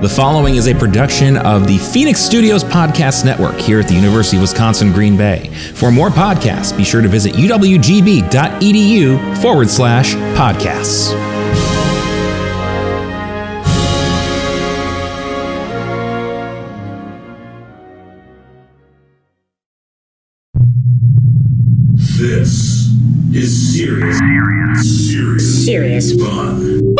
The following is a production of the Phoenix Studios Podcast Network here at the University of Wisconsin Green Bay. For more podcasts, be sure to visit uwgb.edu forward slash podcasts. This is serious. Serious. Serious. Fun.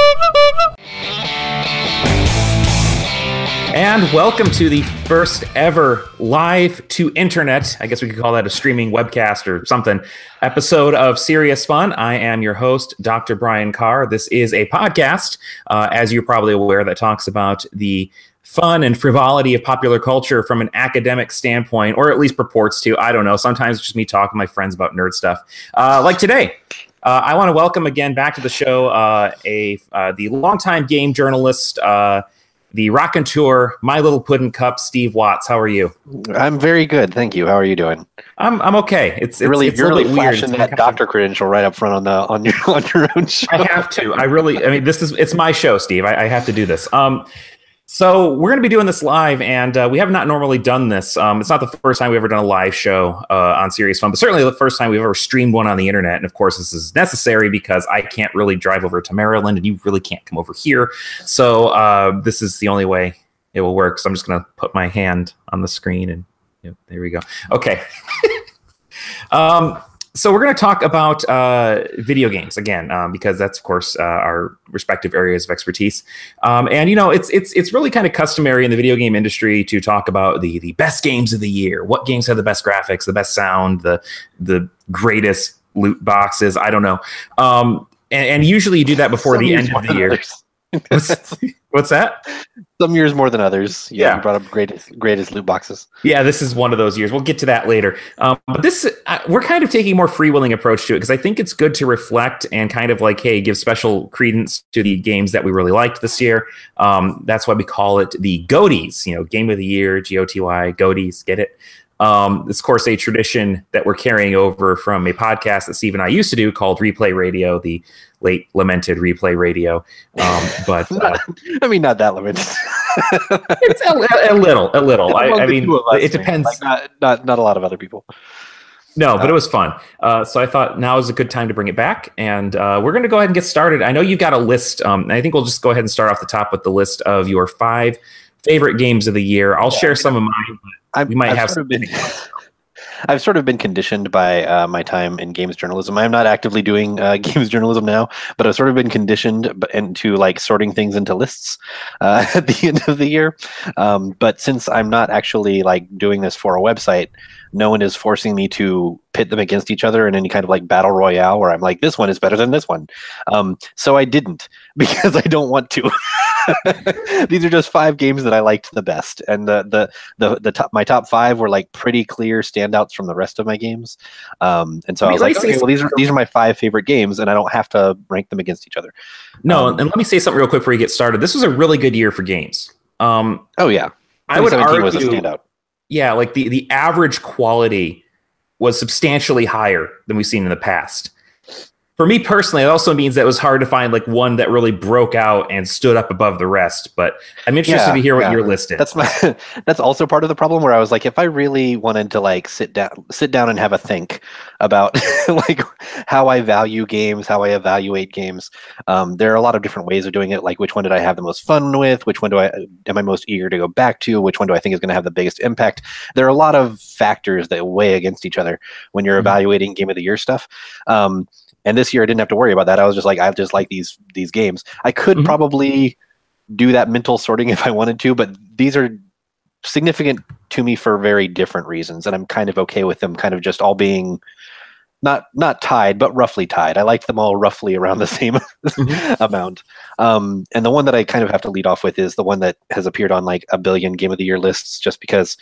And welcome to the first ever live to internet, I guess we could call that a streaming webcast or something, episode of Serious Fun. I am your host, Dr. Brian Carr. This is a podcast, uh, as you're probably aware, that talks about the fun and frivolity of popular culture from an academic standpoint, or at least purports to. I don't know. Sometimes it's just me talking to my friends about nerd stuff. Uh, like today, uh, I want to welcome again back to the show uh, a uh, the longtime game journalist, uh, the Rock and Tour, My Little Puddin' Cup, Steve Watts. How are you? I'm very good, thank you. How are you doing? I'm I'm okay. It's, it's really it's you're really weird. flashing It's that doctor credential right up front on the on your on your own show. I have to. I really. I mean, this is it's my show, Steve. I, I have to do this. Um, so we're going to be doing this live, and uh, we have not normally done this. Um, it's not the first time we've ever done a live show uh, on Serious Fun, but certainly the first time we've ever streamed one on the internet. And of course, this is necessary because I can't really drive over to Maryland, and you really can't come over here. So uh, this is the only way it will work. So I'm just going to put my hand on the screen, and there we go. Okay. um, so we're going to talk about uh, video games again um, because that's of course uh, our respective areas of expertise. Um, and you know it's it's it's really kind of customary in the video game industry to talk about the the best games of the year. What games have the best graphics the best sound the the greatest loot boxes? I don't know. Um, and, and usually you do that before Some the end of the year. What's, what's that Some years more than others. Yeah, Yeah. you brought up greatest greatest loot boxes. Yeah, this is one of those years. We'll get to that later. Um, but this, uh, we're kind of taking a more freewheeling approach to it because I think it's good to reflect and kind of like, hey, give special credence to the games that we really liked this year. Um, that's why we call it the GOTYs, you know, Game of the Year, G O T Y, GOTYs, get it? Um, it's, of course, a tradition that we're carrying over from a podcast that Steve and I used to do called Replay Radio, the late lamented Replay Radio. Um, but uh, I mean, not that limited. it's a, a little, a little. I, I mean, two of us, it depends. Like, not, not not a lot of other people. No, but Uh, it was fun. Uh, so I thought now is a good time to bring it back, and uh, we're going to go ahead and get started. I know you've got a list. Um, I think we'll just go ahead and start off the top with the list of your five favorite games of the year. I'll Yeah, share some of mine. We might I've have of been. I've sort of been conditioned by uh, my time in games journalism. I'm not actively doing uh, games journalism now, but I've sort of been conditioned into like sorting things into lists uh, at the end of the year. Um, but since I'm not actually like doing this for a website, no one is forcing me to pit them against each other in any kind of like battle royale where I'm like, this one is better than this one. Um, so I didn't because I don't want to. These are just five games that I liked the best, and the the the, the top my top five were like pretty clear standouts from the rest of my games. Um, and so I was like, okay, well, these are these are my five favorite games, and I don't have to rank them against each other. No, Um, and let me say something real quick before you get started. This was a really good year for games. Um, Oh yeah, I would argue, was a standout. Yeah, like the the average quality was substantially higher than we've seen in the past. For me personally, it also means that it was hard to find like one that really broke out and stood up above the rest. But I'm interested Yeah, to hear what yeah. your list is. That's my that's also part of the problem where I was like, if I really wanted to like sit down sit down and have a think about like how I value games, how I evaluate games, um, there are a lot of different ways of doing it. Like which one did I have the most fun with? Which one do I am I most eager to go back to? Which one do I think is going to have the biggest impact? There are a lot of factors that weigh against each other when you're Mhm. evaluating game of the year stuff. Um, and this year I didn't have to worry about that. I was just like, I just like these these games. I could Mhm. probably do that mental sorting if I wanted to, but these are significant to me for very different reasons, and I'm kind of okay with them kind of just all being not not tied, but roughly tied. I liked them all roughly around the same amount. Um, and the one that I kind of have to lead off with is the one that has appeared on like a billion Game of the Year lists, just because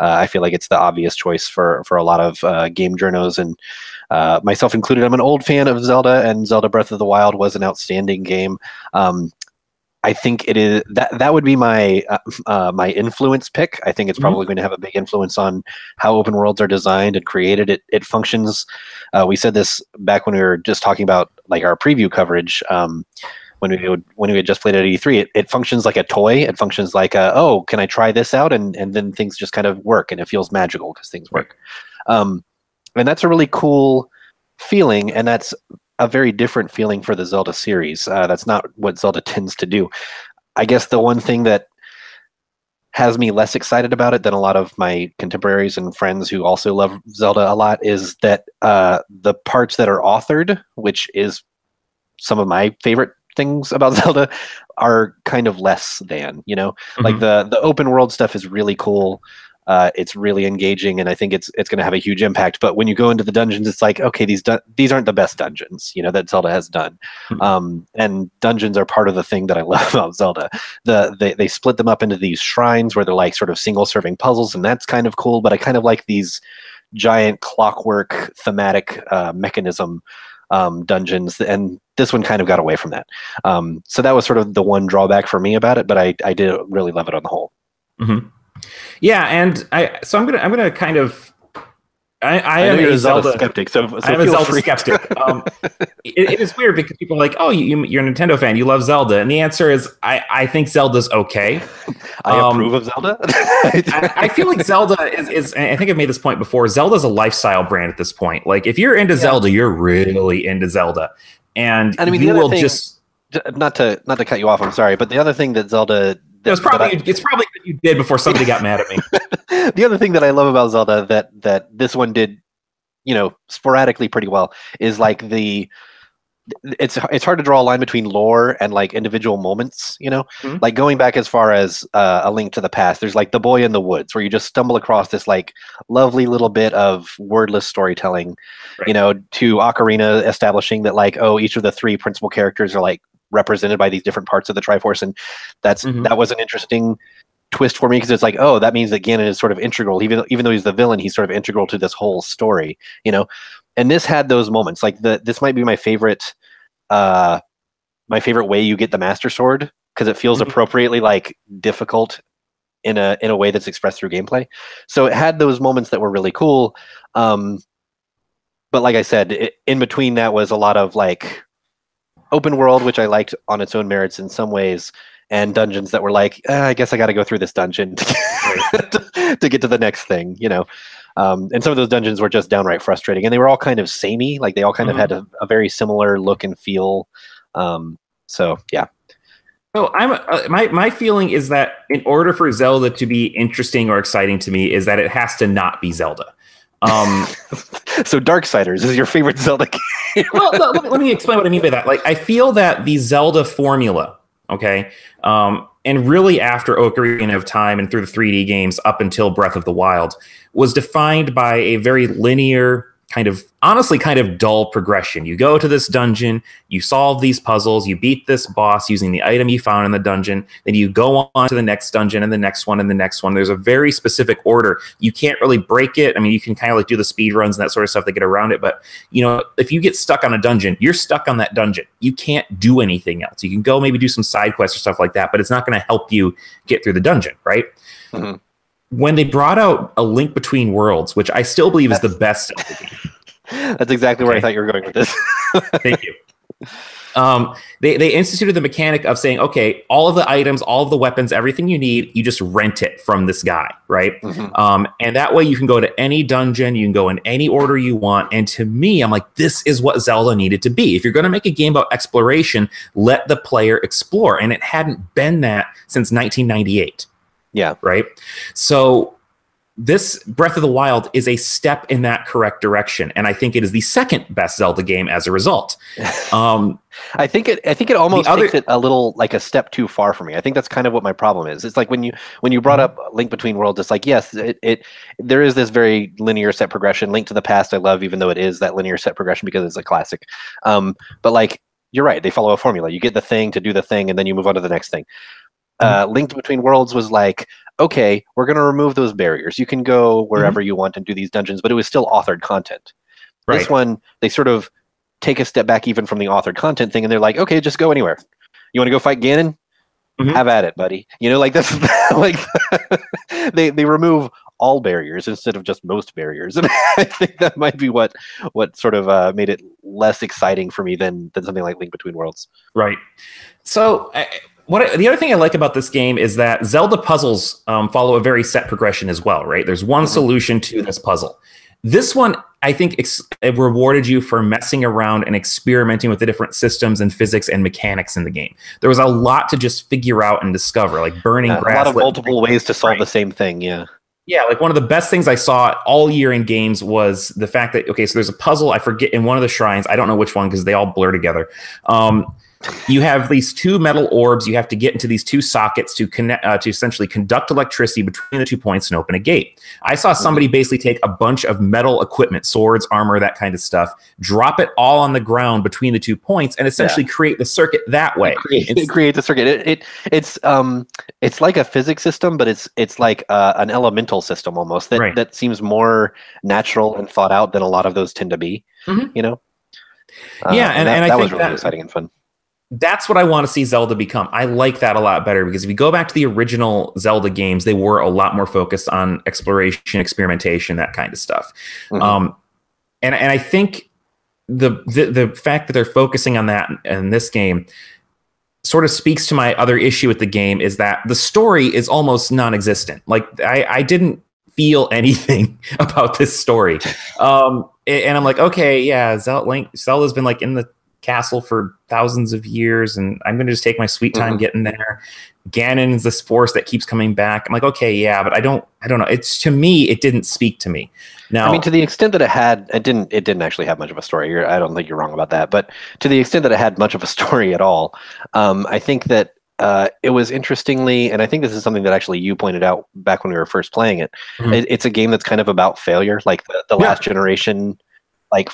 uh, I feel like it's the obvious choice for for a lot of uh, game journos and uh, myself included. I'm an old fan of Zelda, and Zelda Breath of the Wild was an outstanding game. Um, I think it is that that would be my uh, uh, my influence pick. I think it's Mhm. probably going to have a big influence on how open worlds are designed and created. It it functions. Uh, we said this back when we were just talking about like our preview coverage. Um, when we would, when we had just played at E3 it, it functions like a toy it functions like a, oh can i try this out and and then things just kind of work and it feels magical because things work um, and that's a really cool feeling and that's a very different feeling for the zelda series uh, that's not what zelda tends to do i guess the one thing that has me less excited about it than a lot of my contemporaries and friends who also love Zelda a lot is that uh, the parts that are authored, which is some of my favorite things about Zelda, are kind of less than. You know, like Mhm. the the open world stuff is really cool. Uh, it's really engaging, and I think it's it's going to have a huge impact. But when you go into the dungeons, it's like okay, these dun- these aren't the best dungeons, you know, that Zelda has done. Mhm. Um, and dungeons are part of the thing that I love about Zelda. The they they split them up into these shrines where they're like sort of single serving puzzles, and that's kind of cool. But I kind of like these giant clockwork thematic uh, mechanism um, dungeons, and this one kind of got away from that. Um, so that was sort of the one drawback for me about it. But I I did really love it on the whole. Mhm. Yeah, and I so I'm gonna I'm gonna kind of I, I, I, am a a Zelda, Zelda skeptic, so, so I am a Zelda free. skeptic. Um, it, it is weird because people are like, "Oh, you, you're a Nintendo fan. You love Zelda," and the answer is, I, I think Zelda's okay. I um, approve of Zelda. I, I feel like Zelda is, is. I think I've made this point before. Zelda's a lifestyle brand at this point. Like, if you're into Zelda, you're really into Zelda, and, And I mean, you will thing- just. not to not to cut you off. I'm sorry, but the other thing that Zelda It was probably I- it's probably what you did before somebody got mad at me. the other thing that I love about Zelda that that this one did, you know, sporadically pretty well is like the it's it's hard to draw a line between lore and like individual moments, you know? Mhm. Like going back as far as uh, a link to the past, there's like the boy in the woods where you just stumble across this like lovely little bit of wordless storytelling, you know, to Ocarina establishing that like oh each of the three principal characters are like represented by these different parts of the Triforce and that's Mhm. that was an interesting twist for me because it's like, oh, that means that Ganon is sort of integral. Even even though he's the villain, he's sort of integral to this whole story, you know. And this had those moments. Like the this might be my favorite, uh, my favorite way you get the Master Sword because it feels Mhm. appropriately like difficult in a in a way that's expressed through gameplay. So it had those moments that were really cool. Um, but like I said, it, in between that was a lot of like open world, which I liked on its own merits in some ways, and dungeons that were like, "Eh, I guess I got to go through this dungeon to, to get to the next thing, you know. Um, and some of those dungeons were just downright frustrating, and they were all kind of samey. Like they all kind Mhm. of had a, a very similar look and feel. Um, so yeah, So I'm uh, my my feeling is that in order for Zelda to be interesting or exciting to me, is that it has to not be Zelda. Um, so Darksiders is your favorite Zelda game. well, no, let, me, let me explain what I mean by that. Like, I feel that the Zelda formula, okay, um, and really after Ocarina of Time and through the 3D games up until Breath of the Wild, was defined by a very linear, kind of honestly, kind of dull progression. You go to this dungeon, you solve these puzzles, you beat this boss using the item you found in the dungeon, then you go on to the next dungeon and the next one and the next one. There's a very specific order. You can't really break it. I mean, you can kind of like do the speed runs and that sort of stuff to get around it, but you know, if you get stuck on a dungeon, you're stuck on that dungeon. You can't do anything else. You can go maybe do some side quests or stuff like that, but it's not going to help you get through the dungeon, right? Mhm. When they brought out a Link Between Worlds, which I still believe is the best. That's exactly where I thought you were going with this. Thank you. Um, they, they instituted the mechanic of saying, okay, all of the items, all of the weapons, everything you need, you just rent it from this guy, right? Mhm. Um, and that way you can go to any dungeon, you can go in any order you want. And to me, I'm like, this is what Zelda needed to be. If you're going to make a game about exploration, let the player explore. And it hadn't been that since 1998 Yeah. right? So this Breath of the Wild is a step in that correct direction, and I think it is the second best Zelda game as a result. Um, I think it. I think it almost other- takes it a little like a step too far for me. I think that's kind of what my problem is. It's like when you when you brought up Link Between Worlds. It's like yes, it, it there is this very linear set progression. Link to the Past, I love, even though it is that linear set progression because it's a classic. Um, but like you're right, they follow a formula. You get the thing to do the thing, and then you move on to the next thing. Uh, Link Between Worlds was like, okay, we're going to remove those barriers. You can go wherever you want and do these dungeons, but it was still authored content. This one, they sort of take a step back even from the authored content thing, and they're like, okay, just go anywhere. You want to go fight Ganon? Mhm. Have at it, buddy. You know, like this, like they they remove all barriers instead of just most barriers. And I think that might be what what sort of uh, made it less exciting for me than than something like Link Between Worlds. Right. So, uh, what I, the other thing I like about this game is that Zelda puzzles um, follow a very set progression as well. Right. There's one Mhm. solution to this puzzle. This one, I think, ex- it rewarded you for messing around and experimenting with the different systems and physics and mechanics in the game. There was a lot to just figure out and discover, like burning Yeah, a lot of multiple ways to solve Right. the same thing. Yeah. Yeah, like one of the best things I saw all year in games was the fact that okay, so there's a puzzle I forget in one of the shrines. I don't know which one because they all blur together. Um, you have these two metal orbs. You have to get into these two sockets to connect uh, to essentially conduct electricity between the two points and open a gate. I saw somebody basically take a bunch of metal equipment, swords, armor, that kind of stuff, drop it all on the ground between the two points, and essentially create the circuit that way. create, It's- create the circuit. It, it it's um it's like a physics system, but it's it's like uh, an elemental system almost that Right. that seems more natural and thought out than a lot of those tend to be. Mhm. You know. Yeah, and- that, and I think that was really that- exciting and fun. That's what I want to see Zelda become. I like that a lot better because if you go back to the original Zelda games, they were a lot more focused on exploration, experimentation, that kind of stuff. Mhm. Um, and and I think the, the the fact that they're focusing on that in this game sort of speaks to my other issue with the game is that the story is almost non-existent. Like I, I didn't feel anything about this story. Um, and I'm like, okay, yeah, Zelda, Link, Zelda's been like in the castle for thousands of years, and I'm gonna just take my sweet time Mhm. getting there. Ganon is this force that keeps coming back. I'm like, okay, yeah, but I don't, I don't know. It's to me, it didn't speak to me. Now, I mean, to the extent that it had, it didn't. It didn't actually have much of a story. You're, I don't think you're wrong about that. But to the extent that it had much of a story at all, um, I think that uh, it was interestingly, and I think this is something that actually you pointed out back when we were first playing it. Mhm. it it's a game that's kind of about failure. Like the, the Yeah. last generation, like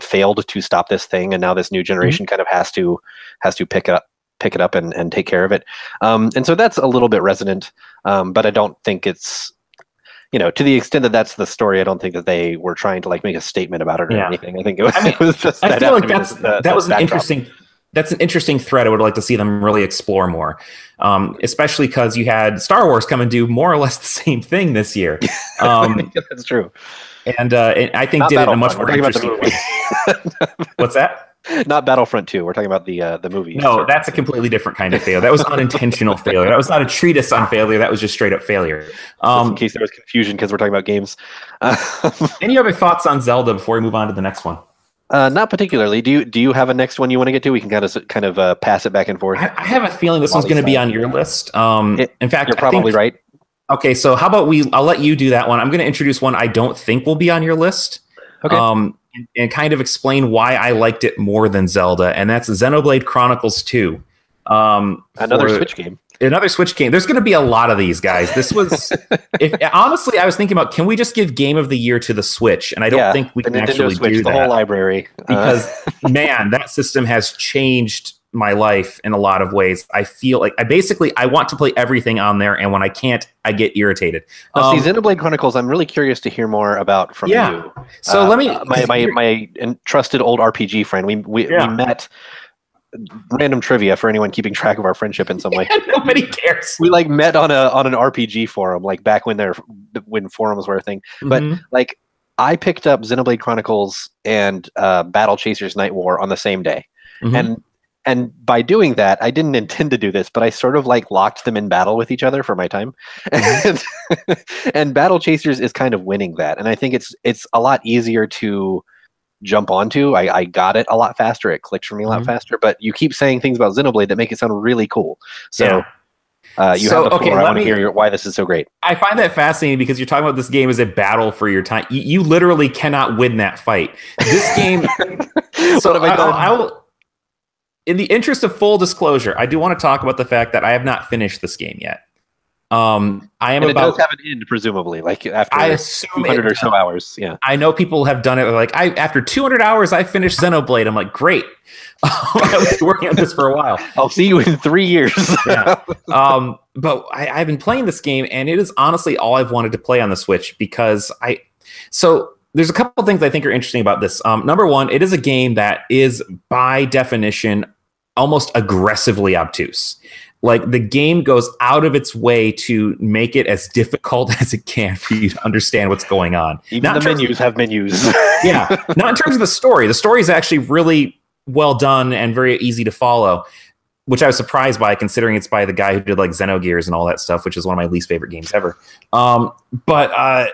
failed to stop this thing, and now this new generation kind of has to has to pick up pick it up and, and take care of it. Um, and so that's a little bit resonant, um, but I don't think it's you know to the extent that that's the story. I don't think that they were trying to like make a statement about it or Yeah. anything. I think it was, I mean, it was just I feel like happened to be that's the- that was an interesting. That's an interesting thread. I would like to see them really explore more, um, especially because you had Star Wars come and do more or less the same thing this year, um, that's true. And, uh, and I think Not did it in a much more interesting way. What's that? Not Battlefront Two. We're talking about the uh, the movie. No, that's a completely different kind of failure. That was unintentional failure. That was not a treatise on failure. That was just straight up failure. Just in Um, case there was confusion because we're talking about games. any other thoughts on Zelda before we move on to the next one? Uh, not particularly. Do you do you have a next one you want to get to? We can kind of kind of uh, pass it back and forth. I, I have a feeling this one's going to be on your list. Um, It- in fact, You're I think- probably right. Okay, so how about we? I'll let you do that one. I'm going to introduce one I don't think will be on your list. Okay. Um, and, and kind of explain why I liked it more than Zelda, and that's Xenoblade Chronicles 2. Um, Another for- Switch game. Another Switch game. There's going to be a lot of these guys. This was, if honestly, I was thinking about can we just give Game of the Year to the Switch, and I don't yeah, think we the can Nintendo actually Switch, do the that whole library. Uh, because man, that system has changed my life in a lot of ways. I feel like I basically I want to play everything on there, and when I can't, I get irritated. now, Um, see, Xenoblade Chronicles. I'm really curious to hear more about from Yeah. you. so Uh, let me uh, my my my trusted old RPG friend. We we, Yeah. we met. Random trivia for anyone keeping track of our friendship in some way. nobody cares. we like met on a on an RPG forum, like back when there when forums were a thing. But Mhm. like I picked up Xenoblade Chronicles and uh, Battle Chasers Night War on the same day, Mhm. and and by doing that, I didn't intend to do this, but I sort of like locked them in battle with each other for my time, and, and Battle Chasers is kind of winning that, and I think it's it's a lot easier to jump onto. I, I got it a lot faster. It clicked for me a lot Mhm. faster. But you keep saying things about Xenoblade that make it sound really cool. So. Yeah. Uh, you So, have the okay, floor. I want to hear your, why this is so great. I find that fascinating because you're talking about this game as a battle for your time. You, you literally cannot win that fight. This game. so what have I I, done? I will. In the interest of full disclosure, I do want to talk about the fact that I have not finished this game yet. Um, I am and it about. does have an end, presumably, like after I assume it 200 or so hours. Yeah. I know people have done it. Like, I after 200 hours, I finished Xenoblade. I'm like, great. I've been working on this for a while. I'll see you in three years. Yeah. Um, but I, I've been playing this game, and it is honestly all I've wanted to play on the Switch because I. So there's a couple things I think are interesting about this. Um, number one, it is a game that is by definition almost aggressively obtuse. like the game goes out of its way to make it as difficult as it can for you to understand what's going on. Even Not the terms of- menus have menus. yeah, not in terms of the story. The story is actually really well done and very easy to follow, which I was surprised by considering it's by the guy who did like Xenogears and all that stuff, which is one of my least favorite games ever. Um, but uh,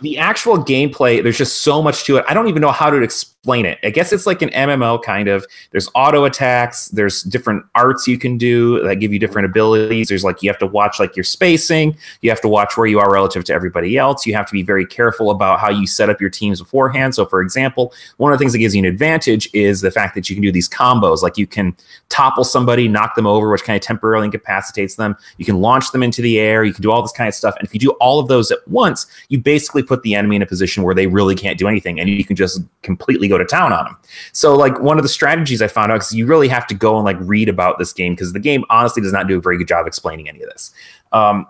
the actual gameplay, there's just so much to it. I don't even know how to explain it. I guess it's like an MMO kind of. There's auto attacks. There's different arts you can do that give you different abilities. There's like you have to watch like your spacing. You have to watch where you are relative to everybody else. You have to be very careful about how you set up your teams beforehand. So, for example, one of the things that gives you an advantage is the fact that you can do these combos. Like you can topple somebody, knock them over, which kind of temporarily incapacitates them. You can launch them into the air. You can do all this kind of stuff. And if you do all of those at once, you basically put the enemy in a position where they really can't do anything, and you can just completely go to town on them. So, like one of the strategies I found out because you really have to go and like read about this game because the game honestly does not do a very good job explaining any of this. Um,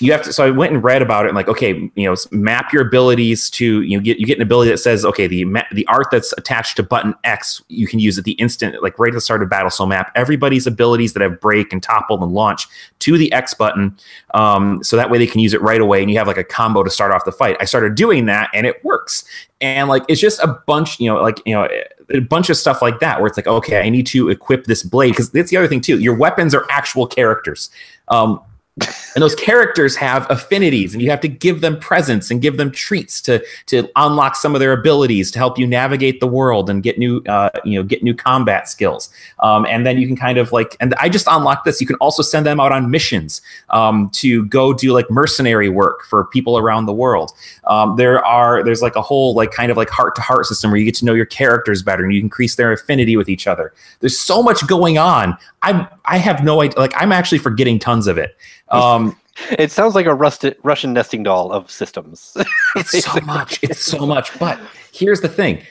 you have to so i went and read about it and like okay you know map your abilities to you know get you get an ability that says okay the ma- the art that's attached to button x you can use at the instant like right at the start of battle so map. Everybody's abilities that have break and topple and launch to the x button um, so that way they can use it right away and you have like a combo to start off the fight. I started doing that and it works. And like it's just a bunch you know like you know a bunch of stuff like that where it's like okay i need to equip this blade because that's the other thing too. Your weapons are actual characters. Um, and those characters have affinities and you have to give them presents and give them treats to to unlock some of their abilities to help you navigate the world and get new uh, you know get new combat skills. Um, and then you can kind of like and i just unlocked this. You can also send them out on missions um, to go do like mercenary work for people around the world. Um, there are there's like a whole like kind of like heart to heart system where you get to know your characters better and you increase their affinity with each other. There's so much going on i i have no idea like i'm actually forgetting tons of it. Um, it sounds like a rusted Russian nesting doll of systems. it's so much it's so much. But here's the thing.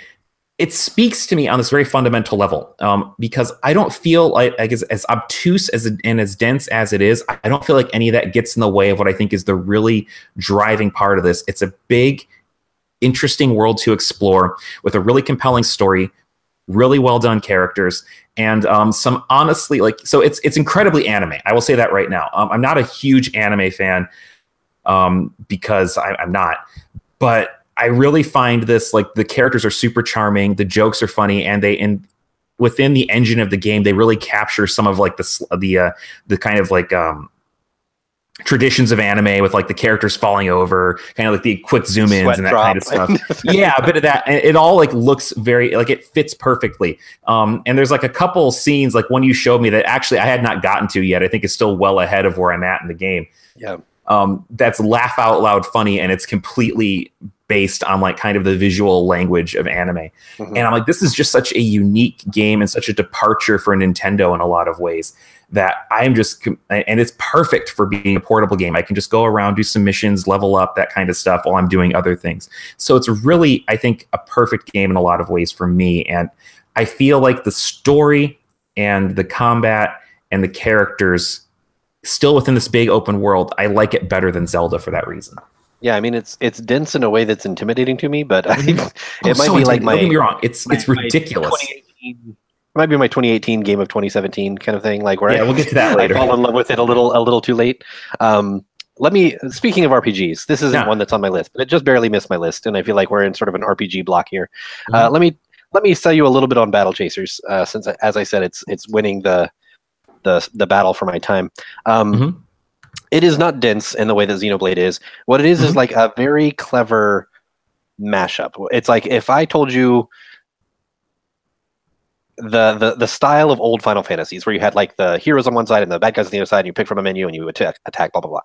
It speaks to me on this very fundamental level um, because i don't feel like, like as, as obtuse as and as dense as it is i don't feel like any of that gets in the way of what i think is the really driving part of this. It's a big interesting world to explore with a really compelling story really well done characters. And um, some honestly like so it's it's incredibly anime. I will say that right now. Um, i'm not a huge anime fan um, because I, i'm not. But i really find this like the characters are super charming the jokes are funny and they and within the engine of the game they really capture some of like the the uh, the kind of like um traditions of anime with like the characters falling over kind of like the quick zoom ins Sweat and that kind of stuff. Yeah a bit of that it all like looks very like it fits perfectly. Um and there's like a couple scenes like one you showed me that actually i had not gotten to yet i think is still well ahead of where i'm at in the game. Yeah. um that's laugh out loud funny and it's completely based on like kind of the visual language of anime. Mhm. and i'm like this is just such a unique game and such a departure for nintendo in a lot of ways that i'm just and it's perfect for being a portable game. I can just go around do some missions level up that kind of stuff while i'm doing other things. So it's really i think a perfect game in a lot of ways for me. And i feel like the story and the combat and the characters still within this big open world i like it better than zelda for that reason. Yeah, I mean it's it's dense in a way that's intimidating to me, but I, Mhm. it might so be like my, don't get me wrong. It's my- it's ridiculous. 2018 it might be my 2018 game of 2017 kind of thing, like where yeah I, we'll get to that I fall in love with it a little a little too late. Um, let me speaking of RPGs, this isn't one that's on my list, but it just barely missed my list, and I feel like we're in sort of an RPG block here. Mm-hmm. Uh, let me let me sell you a little bit on Battle Chasers, uh, since as I said, it's it's winning the the the battle for my time. Um, Mhm. It is not dense in the way that Xenoblade is. What it is is Mhm. like a very clever mashup. It's like if I told you the, the the style of old Final Fantasies, where you had like the heroes on one side and the bad guys on the other side, and you pick from a menu and you attack, attack blah blah blah.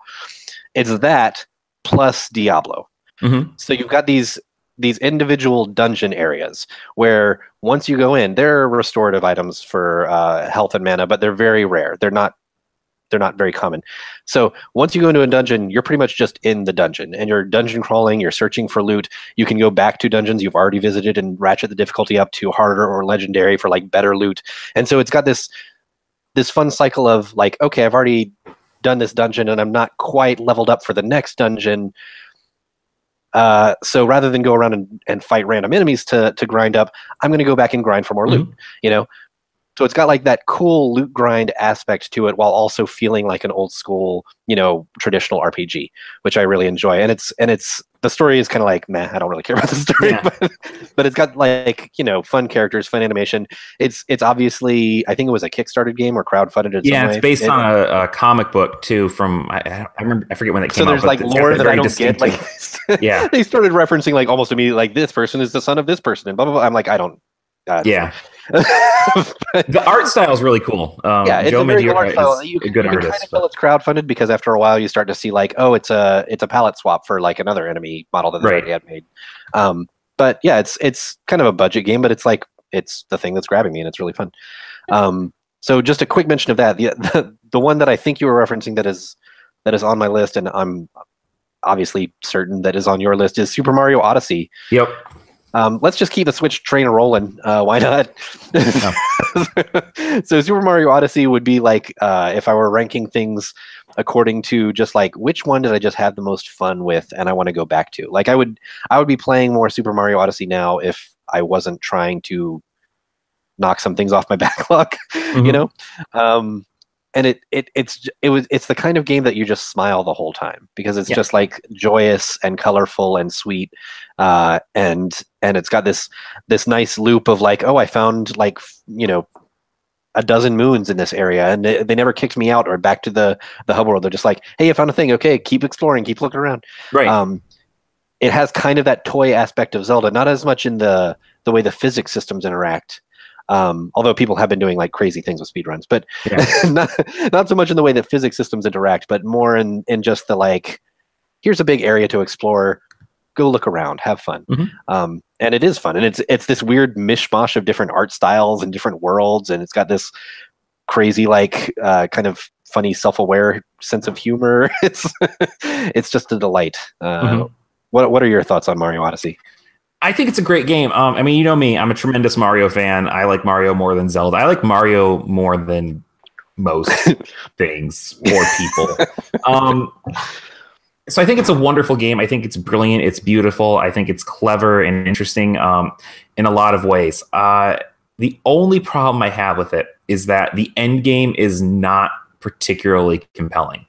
It's that plus Diablo. Mhm. So you've got these these individual dungeon areas where once you go in, there are restorative items for uh, health and mana, but they're very rare. They're not they're not very common. So once you go into a dungeon, you're pretty much just in the dungeon and you're dungeon crawling, you're searching for loot. You can go back to dungeons you've already visited and ratchet the difficulty up to harder or legendary for like better loot. And so it's got this this fun cycle of like, okay, I've already done this dungeon and I'm not quite leveled up for the next dungeon. Uh, so rather than go around and, and fight random enemies to, to grind up, I'm going to go back and grind for more loot. You know, So it's got like that cool loot grind aspect to it while also feeling like an old school, you know, traditional RPG, which I really enjoy. And it's and it's the story is kind of like, meh, I don't really care about the story, Yeah. but, but it's got like, you know, fun characters, fun animation. It's it's obviously I think it was a Kickstarter game or crowdfunded. Yeah, it's way. based It- on a, a comic book too. From I, I remember I forget when that so came there's out. like but it's lore that I don't get. Like, Yeah. they started referencing like almost immediately, like this person is the son of this person, and blah blah blah. I'm like, I don't. Uh, yeah, the art style is really cool. Um, yeah, it's Joe a very Madureira good art style. You, a good you can artist. kind of tell it's crowdfunded because after a while you start to see like, oh, it's a it's a palette swap for like another enemy model that they Right. already had made. Um, but yeah, it's it's kind of a budget game, but it's like it's the thing that's grabbing me and it's really fun. Um, so just a quick mention of that. The, the the one that I think you were referencing that is that is on my list, and I'm obviously certain that is on your list is Super Mario Odyssey. Yep. Um, let's just keep the Switch train rolling. Uh, why not? so Super Mario Odyssey would be like uh, if I were ranking things according to just like which one did I just have the most fun with, and I want to go back to. Like I would, I would be playing more Super Mario Odyssey now if I wasn't trying to knock some things off my backlog. You Mhm. know, um, and it it it's it was it's the kind of game that you just smile the whole time because it's Yeah. just like joyous and colorful and sweet uh, and and it's got this this nice loop of like oh i found like you know a dozen moons in this area and they, they never kicked me out or back to the the hub world they're just like hey i found a thing okay keep exploring keep looking around Right. um it has kind of that toy aspect of zelda not as much in the the way the physics systems interact um, although people have been doing like crazy things with speedruns, but Yeah. not, not so much in the way that physics systems interact, but more in, in just the like, here's a big area to explore. Go look around, have fun. Mhm. Um, and it is fun. And it's it's this weird mishmash of different art styles and different worlds, and it's got this crazy, like uh, kind of funny, self-aware sense of humor. It's it's just a delight. Uh, Mhm. What what are your thoughts on Mario Odyssey? I think it's a great game. Um, I mean, you know me, I'm a tremendous Mario fan. I like Mario more than Zelda. I like Mario more than most things or people. Um, so I think it's a wonderful game. I think it's brilliant. It's beautiful. I think it's clever and interesting um, in a lot of ways. Uh, the only problem I have with it is that the end game is not particularly compelling.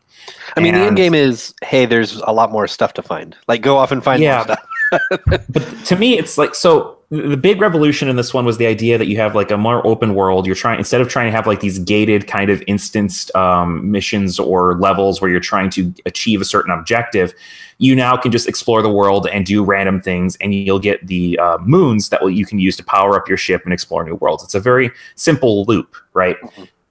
I mean, the end game is hey, there's a lot more stuff to find. Like, go off and find Yeah. more stuff. But to me it's like so the big revolution in this one was the idea that you have like a more open world. You're trying instead of trying to have like these gated kind of instanced um, missions or levels where you're trying to achieve a certain objective you now can just explore the world and do random things and you'll get the uh, moons that you can use to power up your ship and explore new worlds. It's a very simple loop right?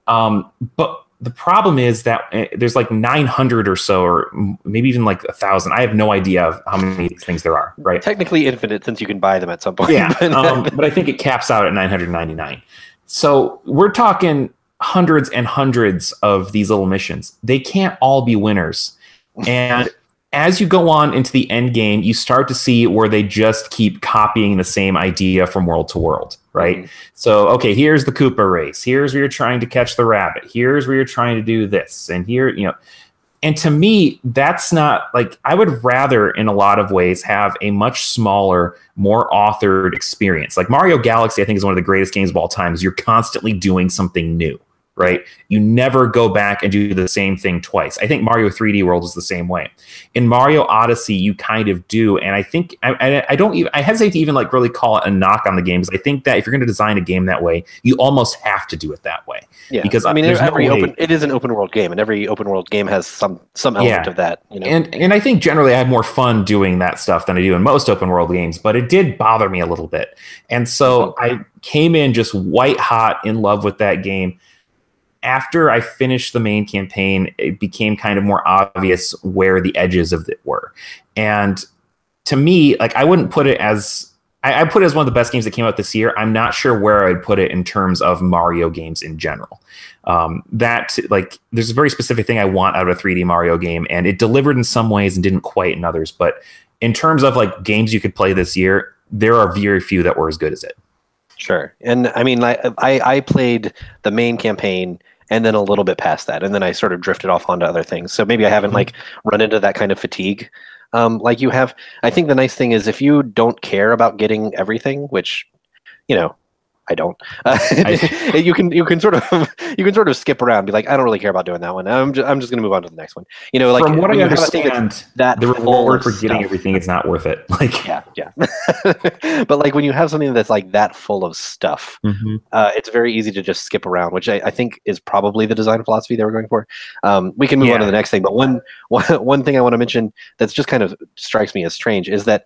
Um, but the problem is that uh, there's like 900 or so or maybe even like a thousand i have no idea of how many things there are right Technically infinite, since you can buy them at some point. yeah, um, but I think it caps out at 999. So we're talking hundreds and hundreds of these little missions. They can't all be winners. And as you go on into the end game, you start to see where they just keep copying the same idea from world to world, right? Mhm. So, okay, here's the Koopa race. Here's where you're trying to catch the rabbit. Here's where you're trying to do this. And here, you know, and to me, that's not like I would rather, in a lot of ways, have a much smaller, more authored experience. Like Mario Galaxy, I think is one of the greatest games of all time. Is you're constantly doing something new, right? You never go back and do the same thing twice. I think Mario 3D World is the same way. In Mario Odyssey, you kind of do, and I think I, I, I don't even I hesitate to even like really call it a knock on the game because I think that if you're going to design a game that way, you almost have to do it that way. yeah, because uh, I mean, there's no every way- open it is an open world game, and every open world game has some some element Yeah. of that. You know, And and I think generally I have more fun doing that stuff than I do in most open world games, but it did bother me a little bit. And so mm-hmm. I came in just white hot in love with that game. After I finished the main campaign, it became kind of more obvious where the edges of it were. And to me, like I wouldn't put it as I, I put it as one of the best games that came out this year. I'm not sure where I'd put it in terms of Mario games in general. Um, that like there's a very specific thing I want out of a 3D Mario game, and it delivered in some ways and didn't quite in others. But in terms of like games you could play this year, there are very few that were as good as it. sure. And I mean, I, I I played the main campaign and then a little bit past that, and then I sort of drifted off onto other things. So maybe I haven't Mhm. like run into that kind of fatigue. Um, like you have, I think the nice thing is if you don't care about getting everything, which, you know, I don't. Uh, you can you can sort of you can sort of skip around, be like, I don't really care about doing that one. I'm just, I'm just going to move on to the next one. You know, like From what I you have a thing that's understand, that the reward for getting stuff- everything is not worth it. Like, Yeah, yeah. but like when you have something that's like that full of stuff, Mhm. uh, it's very easy to just skip around, which I, I think is probably the design philosophy they were going for. Um, we can move on to the next thing, but one, one one thing I want to mention that's just kind of strikes me as strange is that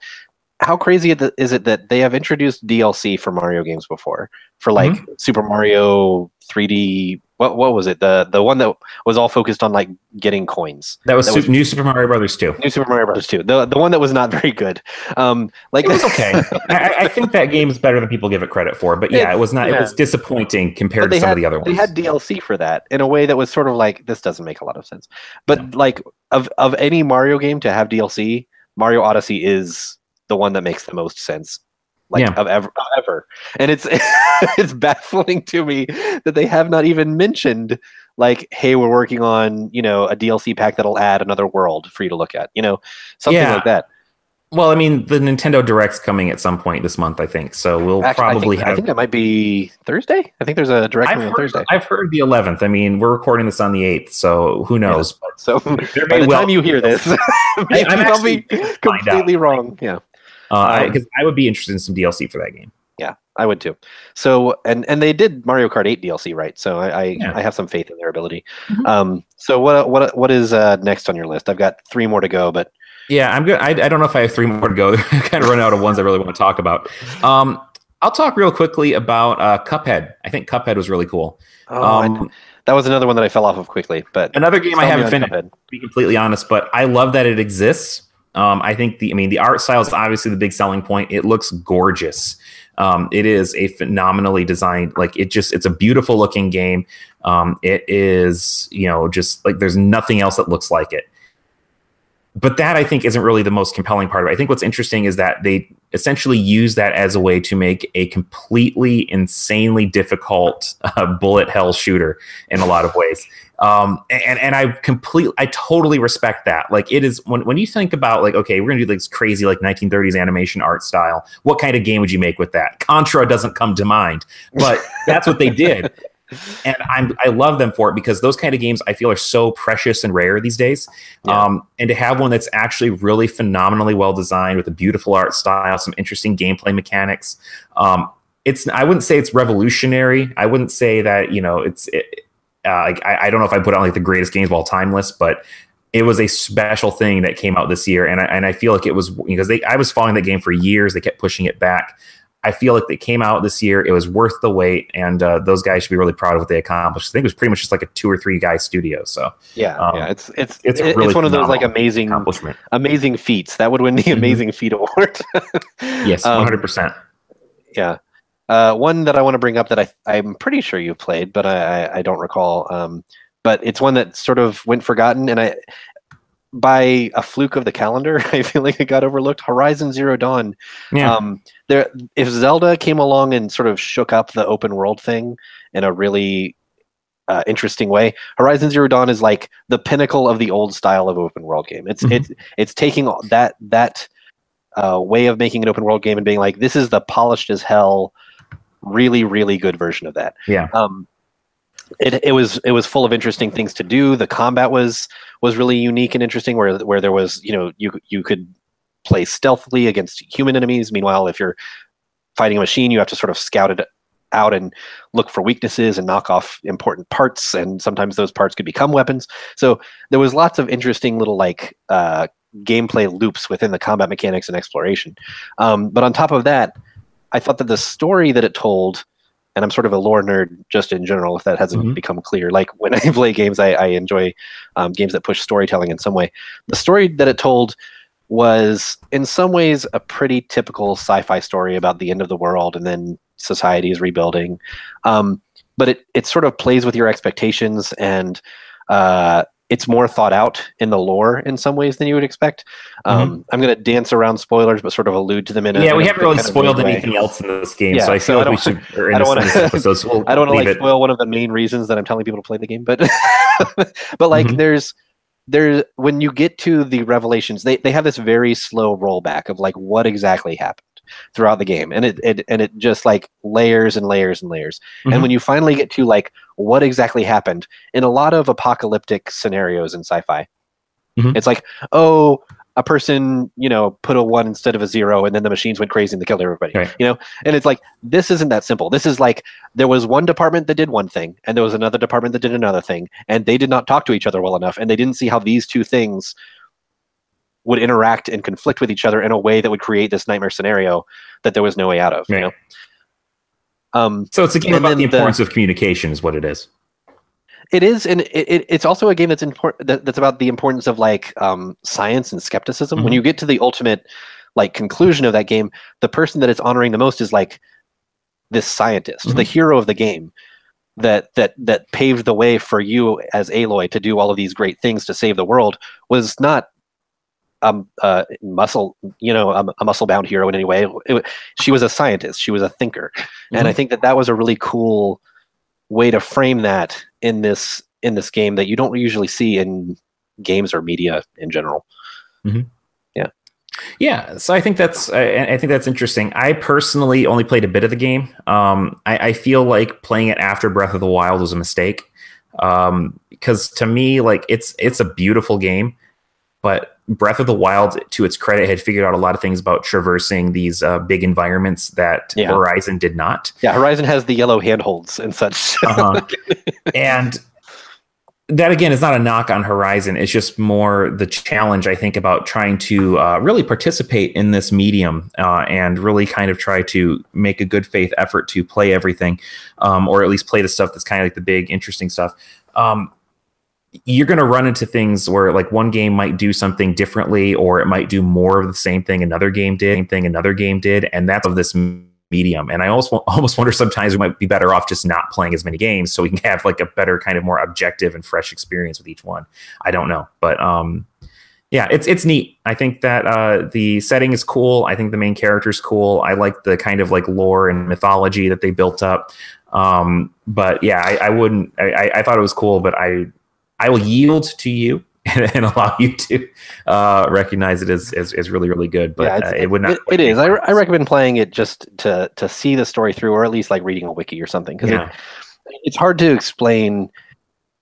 how crazy is it that they have introduced DLC for Mario games before for like Mm-hmm. Super Mario 3D. What what was it? The the one that was all focused on like getting coins. that was, That was- New Super Mario Brothers 2. New Super Mario Brothers 2. The the one that was not very good. Um, like It was okay. I, I think that game is better than people give it credit for, but yeah, It's- it was not. yeah. It was disappointing compared to some had, of the other ones. They had DLC for that in a way that was sort of like this doesn't make a lot of sense. But like of of any Mario game to have DLC, Mario Odyssey is the one that makes the most sense. Like Yeah. of ever, of ever, and it's it's baffling to me that they have not even mentioned like, hey, we're working on you know a DLC pack that'll add another world for you to look at, you know, something Yeah. like that. well, I mean, the Nintendo Direct's coming at some point this month, I think. So we'll Actually, I probably have. I think that might be Thursday. I think there's a direct I've coming on heard, Thursday. I've heard the 11th. I mean, we're recording this on the 8th, so who knows? But So by the well- time you hear this, maybe I'm I'll be actually find out. completely wrong. Yeah, uh, um, because I would be interested in some DLC for that game. yeah, I would too. So and and they did Mario Kart 8 DLC, right? So I I, Yeah. I have some faith in their ability. Mhm. Um, so what what what is uh, next on your list? I've got three more to go, but Yeah, I'm good. I, I don't know if I have three more to go. I kind of run out of ones I really want to talk about. Um, I'll talk real quickly about uh, Cuphead. I think Cuphead was really cool. oh, Um, that was another one that I fell off of quickly. But another game I haven't finished. Cuphead. to be completely honest, but I love that it exists. Um, I think the, I mean, the art style is obviously the big selling point. It looks gorgeous. Um, it is a phenomenally designed, like it just, it's a beautiful looking game. Um, it is, you know, just like there's nothing else that looks like it. But that I think isn't really the most compelling part of it. I think what's interesting is that they essentially use that as a way to make a completely insanely difficult uh, bullet hell shooter in a lot of ways um and and i completely i totally respect that. Like it is when, when you think about like okay we're gonna do this crazy like 1930s animation art style what kind of game would you make with that? Contra doesn't come to mind but that's what they did. And i'm i love them for it because those kind of games i feel are so precious and rare these days. Yeah. um and to have one that's actually really phenomenally well designed with a beautiful art style some interesting gameplay mechanics um it's i wouldn't say it's revolutionary. I wouldn't say that you know it's it, uh, like I, I don't know if I put it on like the greatest games of all time list, but it was a special thing that came out this year, and I, and I feel like it was because they I was following that game for years. They kept pushing it back. I feel like they came out this year. It was worth the wait, and uh, those guys should be really proud of what they accomplished. I think it was pretty much just like a two or three guy studio, so Yeah, Um, yeah, it's it's it's it's, really one of those like amazing accomplishment. amazing feats that would win the Mhm. amazing feat award. Yes, Um, one hundred percent. Yeah. Uh, one that I want to bring up that I I'm pretty sure you played, but I I, don't recall. Um, but it's one that sort of went forgotten, and I by a fluke of the calendar, I feel like it got overlooked. Horizon Zero Dawn. Yeah, Um, there, if Zelda came along and sort of shook up the open world thing in a really uh, interesting way, Horizon Zero Dawn is like the pinnacle of the old style of open world game. It's Mhm. it's it's taking that that uh, way of making an open world game and being like, this is the polished as hell, really really good version of that. Yeah. Um, it, it was it was full of interesting things to do. The combat was was really unique and interesting, where where there was you know you you could play stealthily against human enemies. Meanwhile, if you're fighting a machine, you have to sort of scout it out and look for weaknesses and knock off important parts. And sometimes those parts could become weapons. So there was lots of interesting little like uh, gameplay loops within the combat mechanics and exploration. Um, but on top of that, I thought that the story that it told. And I'm sort of a lore nerd just in general, if that hasn't Mhm. become clear. Like when I play games, I, I enjoy um, games that push storytelling in some way. The story that it told was in some ways a pretty typical sci-fi story about the end of the world and then society is rebuilding um, but it, it sort of plays with your expectations and uh, it's more thought out in the lore in some ways than you would expect um, i'm going to dance around spoilers but sort of allude to them in a Mm-hmm. yeah, we haven't really spoiled anything else in this game, Yeah, so I so feel I like we should. I don't this episode, so we'll I don't want to like spoil one of the main reasons that I'm telling people to play the game, but but like Mhm. there's there's when you get to the revelations, they they have this very slow rollback of like what exactly happened. Throughout the game, and it, it and it just like layers and layers and layers. Mhm. And when you finally get to like what exactly happened in a lot of apocalyptic scenarios in sci-fi, Mhm. it's like oh. A person, you know, put a one instead of a zero, and then the machines went crazy and they killed everybody. Right. You know, and it's like this isn't that simple. This is like there was one department that did one thing, and there was another department that did another thing, and they did not talk to each other well enough, and they didn't see how these two things would interact and conflict with each other in a way that would create this nightmare scenario that there was no way out of. You know. Um, So it's a game about the the- importance of communication, is what it is. it is, and it, it, it's also a game that's important. That, that's about the importance of like um, science and skepticism. When Mhm. you get to the ultimate like conclusion of that game, the person that it's honoring the most is like this scientist, the Mhm. hero of the game, that that that paved the way for you as Aloy to do all of these great things to save the world. Was not um uh muscle you know um, a muscle bound hero in any way. It, wa- she was a scientist. She was a thinker. And i think that that was a really cool way to frame that in this in this game that you don't usually see in games or media in general. Yeah, Yeah. so I think that's I, I think that's interesting. I personally only played a bit of the game. Um, I, I feel like playing it after Breath of the Wild was a mistake. Um, because to me, like it's it's a beautiful game, but Breath of the Wild, to its credit, had figured out a lot of things about traversing these uh, big environments that Yeah. Horizon did not. yeah horizon has the yellow handholds and such Uh-huh. and that again is not a knock on Horizon. It's just more the challenge I think about trying to uh, really participate in this medium uh, and really kind of try to make a good faith effort to play everything, um, or at least play the stuff that's kind of like the big interesting stuff. Um, you're going to run into things where like one game might do something differently, or it might do more of the same thing another game did, same thing another game did, and that's of this medium. And I almost almost wonder sometimes we might be better off just not playing as many games so we can have like a better kind of more objective and fresh experience with each one. I don't know, but um, yeah, it's it's neat. I think that uh, the setting is cool. I think the main character is cool. I like the kind of like lore and mythology that they built up. Um, but yeah, I, I wouldn't. I- I thought it was cool, but I I will yield to you. And, and allow you to uh, recognize it as, as, as really really good, but Yeah, uh, it would not. it, it is I, re- I recommend playing it just to to see the story through or at least like reading a wiki or something because Yeah. it's hard to explain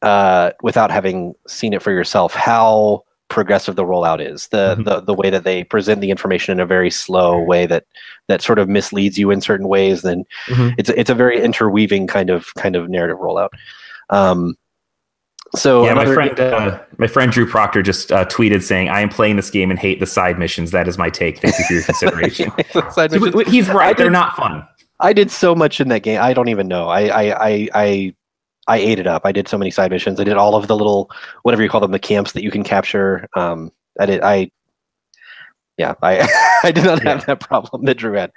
uh, without having seen it for yourself how progressive the rollout is the, Mhm. the the way that they present the information in a very slow way that that sort of misleads you in certain ways then Mhm. it's it's a very interweaving kind of kind of narrative rollout um so yeah, my friend, uh, my friend Drew Proctor just uh, tweeted saying, "I am playing this game and hate the side missions. That is my take. Thank you for your consideration." Side So, He's right; they're not fun. I did so much in that game. I don't even know. I I I I, I ate it up. I did so many side missions. I did all of the little whatever you call them, the camps that you can capture. Um, I did. I yeah. I I did not have that problem that Drew had.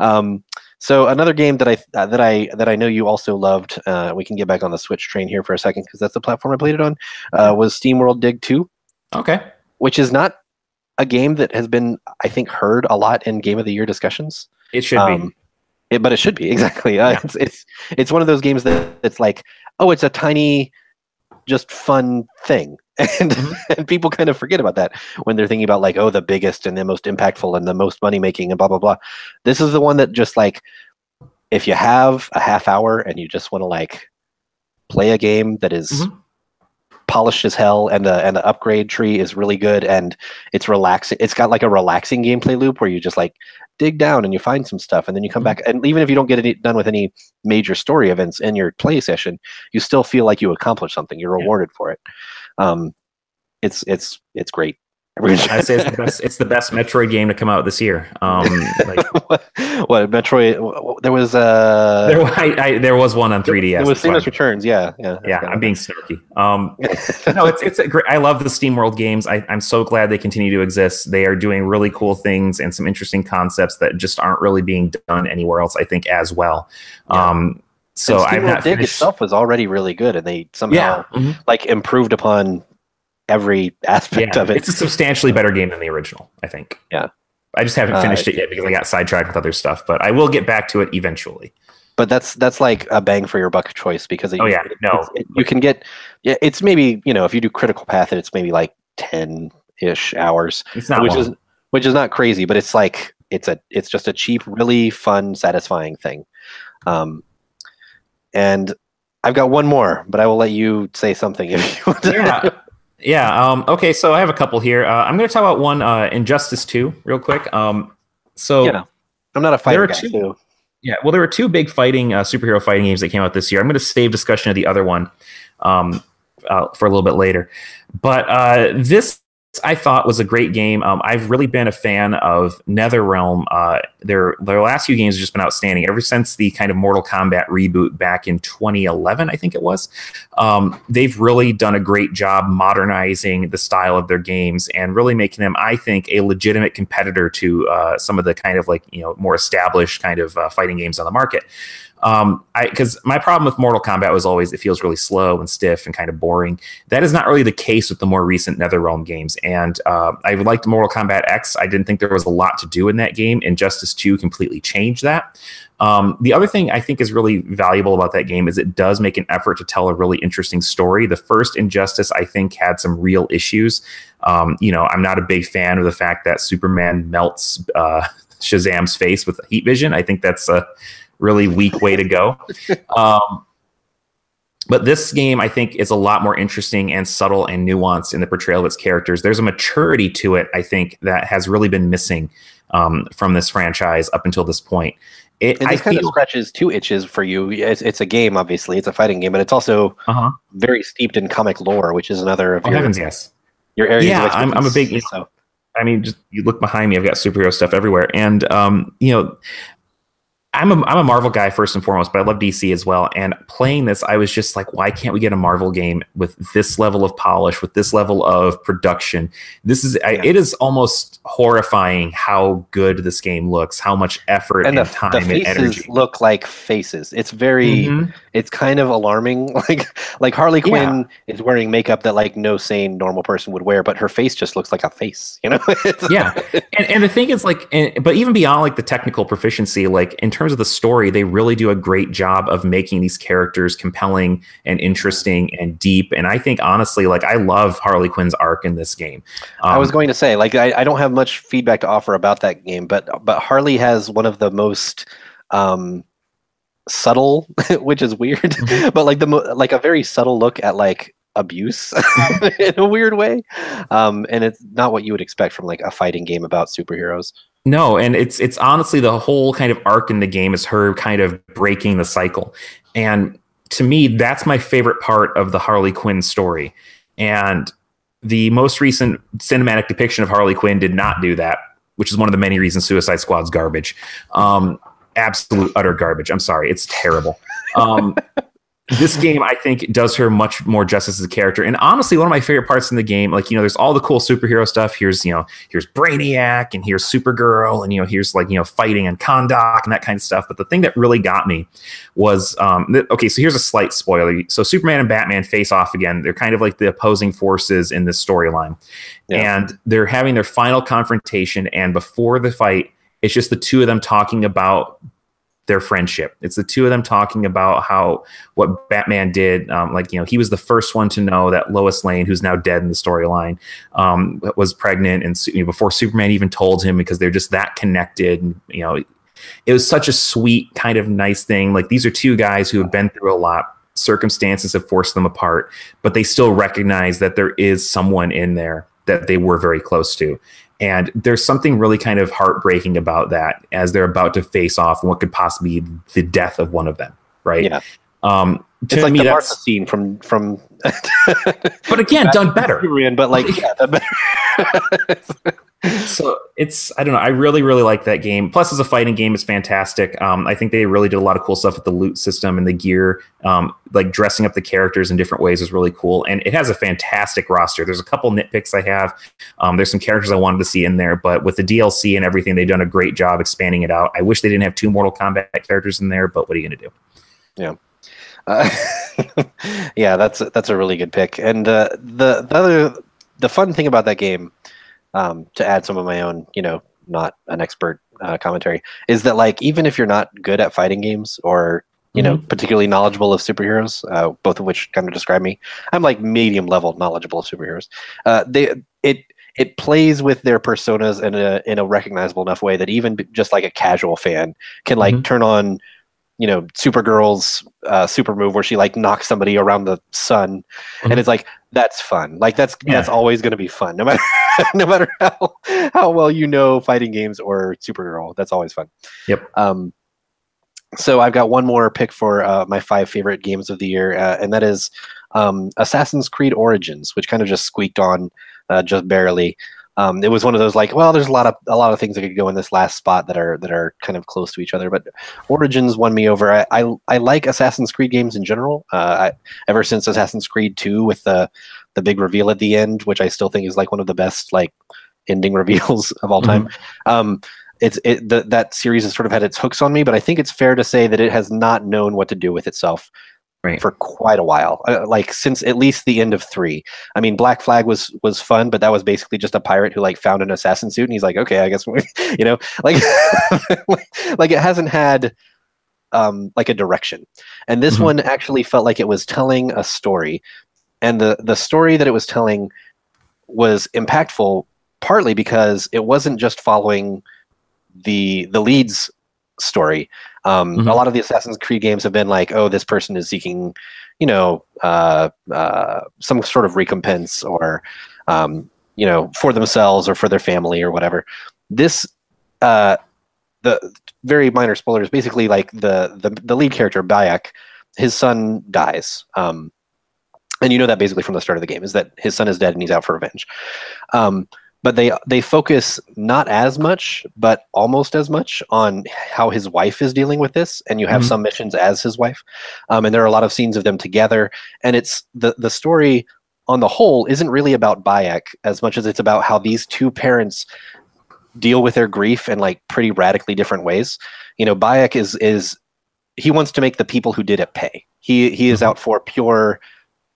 Um, so another game that I uh, that I that I know you also loved. Uh, we can get back on the Switch train here for a second because that's the platform I played it on. Uh, was SteamWorld Dig Two, Okay, which is not a game that has been I think heard a lot in Game of the Year discussions. it should Um, it, but it should be exactly. Uh, Yeah. It's it's it's one of those games that it's like, oh, it's a tiny, just fun thing, and Mhm. and people kind of forget about that when they're thinking about like, oh, the biggest and the most impactful and the most money making and blah blah blah. This is the one that just like, if you have a half hour and you just want to like play a game that is Mhm. polished as hell and the and the upgrade tree is really good and it's relaxing it's got like a relaxing gameplay loop where you just like dig down and you find some stuff and then you come Mhm. back and even if you don't get it done with any major story events in your play session you still feel like you accomplished something you're Yeah. rewarded for it um it's it's it's great I say it's the best. It's the best Metroid game to come out this year. Um, like, what, what Metroid? There was uh, there, I, I, there was one on 3DS. It was why- Returns. Yeah, yeah, yeah, I'm being snarky. Um, no, it's it's a great. I love the SteamWorld games. I, I'm so glad they continue to exist. They are doing really cool things and some interesting concepts that just aren't really being done anywhere else. I think as well. Yeah. Um, so I've not Dig finished. itself was already really good, and they somehow yeah, mhm. like improved upon every aspect yeah. of it. It's a substantially better game than the original. I think. Yeah. I just haven't Uh, finished it yet because I got sidetracked with other stuff. But I will get back to it eventually. but that's that's like a bang for your buck choice because it, Oh, yeah. No. it- you can get yeah, it's maybe you know if you do critical path, it's maybe like ten ish hours, It's not which long. is which is not crazy, but it's like it's a it's just a cheap, really fun, satisfying thing. Um, and I've got one more, but I will let you say something if you want to. Yeah. Yeah. Um, okay. So I have a couple here. Uh, I'm going to talk about one, uh, Injustice 2, real quick. Um, so know, I'm not a fighter are guy, two- too. Yeah, well, there were two big fighting uh, superhero fighting games that came out this year. I'm going to save discussion of the other one um, uh, for a little bit later. But uh, this I thought was a great game. Um, I've really been a fan of NetherRealm. Uh, their their last few games have just been outstanding. Ever since the kind of Mortal Kombat reboot back in 2011, I think it was, um, they've really done a great job modernizing the style of their games and really making them, I think, a legitimate competitor to uh, some of the kind of like you know more established kind of uh, fighting games on the market. Um, I because my problem with Mortal Kombat was always it feels really slow and stiff and kind of boring. That is not really the case with the more recent NetherRealm games. And uh, I liked Mortal Kombat X. I didn't think there was a lot to do in that game. Injustice Two completely changed that. Um, the other thing I think is really valuable about that game is it does make an effort to tell a really interesting story. The first Injustice, I think, had some real issues. Um, you know, I'm not a big fan of the fact that Superman melts uh, Shazam's face with heat vision. I think that's a really weak way to go. Um, but this game, I think, is a lot more interesting and subtle and nuanced in the portrayal of its characters. There's a maturity to it, I think, that has really been missing um, from this franchise up until this point. It, And I this kind of scratches two itches for you. It's, it's a game, obviously. It's a fighting game, but it's also uh-huh. very steeped in comic lore, which is another of oh your, heavens, yes. your areas. Yeah, I'm- I'm a big- expertise, so I mean, just you look behind me. I've got superhero stuff everywhere, and um, you know, I'm a I'm a Marvel guy first and foremost, but I love DC as well. And playing this, I was just like, why can't we get a Marvel game with this level of polish, with this level of production? This is I, Yeah. it is almost horrifying how good this game looks, how much effort and and, the, time the and energy. look like faces. It's very, Mhm. it's kind of alarming. Like, like Harley Yeah. Quinn is wearing makeup that like no sane normal person would wear, but her face just looks like a face. You know? Yeah and, and the thing is like and, but even beyond like the technical proficiency like in terms of the story they really do a great job of making these characters compelling and interesting and deep and i think honestly like i love harley quinn's arc in this game I Um, was going to say, like, I, I don't have much feedback to offer about that game, but but Harley has one of the most um, subtle, which is weird, Mm-hmm. but like the mo- like a very subtle look at like abuse in a weird way, um, and it's not what you would expect from like a fighting game about superheroes. No, and it's it's honestly the whole kind of arc in the game is her kind of breaking the cycle. And to me, that's my favorite part of the Harley Quinn story. And the most recent cinematic depiction of Harley Quinn did not do that, which is one of the many reasons Suicide Squad's garbage. Um, absolute utter garbage. I'm sorry, it's terrible. Um, this game i think does her much more justice as a character. And honestly one of my favorite parts in the game like you know there's all the cool superhero stuff. Here's you know here's brainiac and here's supergirl and you know here's like you know fighting and Kondak and that kind of stuff. But the thing that really got me was um th- okay so here's a slight spoiler. So superman and batman face off again. They're kind of like the opposing forces in this storyline. Yeah. and they're having their final confrontation. And before the fight it's just the two of them talking about their friendship. It's the two of them talking about how what Batman did. Um, like you know, he was the first one to know that Lois Lane, who's now dead in the storyline, um, was pregnant, and you know, before Superman even told him, because they're just that connected. And, you know, it was such a sweet kind of nice thing. Like these are two guys who have been through a lot. Circumstances have forced them apart, but they still recognize that there is someone in there that they were very close to. And there's something really kind of heartbreaking about that as they're about to face off what could possibly be the death of one of them, right? Yeah. Um, It's like me, the Martha scene from from but again done better. But like yeah, better. so it's I don't know. I really really like that game. Plus, as a fighting game, it's fantastic. Um, I think they really did a lot of cool stuff with the loot system and the gear. Um, like dressing up the characters in different ways is really cool, and it has a fantastic roster. There's a couple nitpicks I have. Um, there's some characters I wanted to see in there, but with the DLC and everything, they've done a great job expanding it out. I wish they didn't have two Mortal Kombat characters in there, but what are you gonna do? Uh, yeah, that's that's a really good pick. And uh, the the other the fun thing about that game, um, to add some of my own, you know, not an expert uh, commentary, is that like even if you're not good at fighting games or you know particularly knowledgeable of superheroes, uh, both of which kind of describe me, I'm like medium level knowledgeable of superheroes. Uh, they it it plays with their personas in a in a recognizable enough way that even just like a casual fan can like Mhm. turn on you know supergirl's uh, super move where she like knocks somebody around the sun Mhm. and it's like that's fun like that's Yeah. that's always going to be fun no matter no matter how how well you know fighting games or supergirl that's always fun Yep. um so I've got one more pick for uh, my five favorite games of the year, uh, and that is um, Assassin's Creed Origins, which kind of just squeaked on uh, just barely. Um, it was one of those like, well, there's a lot of a lot of things that could go in this last spot that are that are kind of close to each other, but Origins won me over. I I, I like Assassin's Creed games in general. Uh, I, ever since Assassin's Creed Two with the the big reveal at the end, which I still think is like one of the best like ending reveals of all time. Um, it's it the, that series has sort of had its hooks on me, but I think it's fair to say that it has not known what to do with itself Right. for quite a while, uh, like since at least the end of three. I mean, Black Flag was was fun, but that was basically just a pirate who like found an assassin suit, and he's like, okay, I guess we, you know, like like it hasn't had um like a direction, and this Mhm. one actually felt like it was telling a story, and the the story that it was telling was impactful partly because it wasn't just following the the lead's story. Um, Mhm. A lot of the Assassin's Creed games have been like, oh, this person is seeking, you know, uh, uh, some sort of recompense or, um, you know, for themselves or for their family or whatever. This, uh, the very minor spoilers, basically like the the, the lead character Bayek, his son dies. Um, and you know that basically from the start of the game is that his son is dead and he's out for revenge. Um, but they they focus not as much but almost as much on how his wife is dealing with this and you have Mhm. some missions as his wife um, and there are a lot of scenes of them together and it's the the story on the whole isn't really about Bayek as much as it's about how these two parents deal with their grief in like pretty radically different ways you know Bayek is is he wants to make the people who did it pay he he is Mhm. out for pure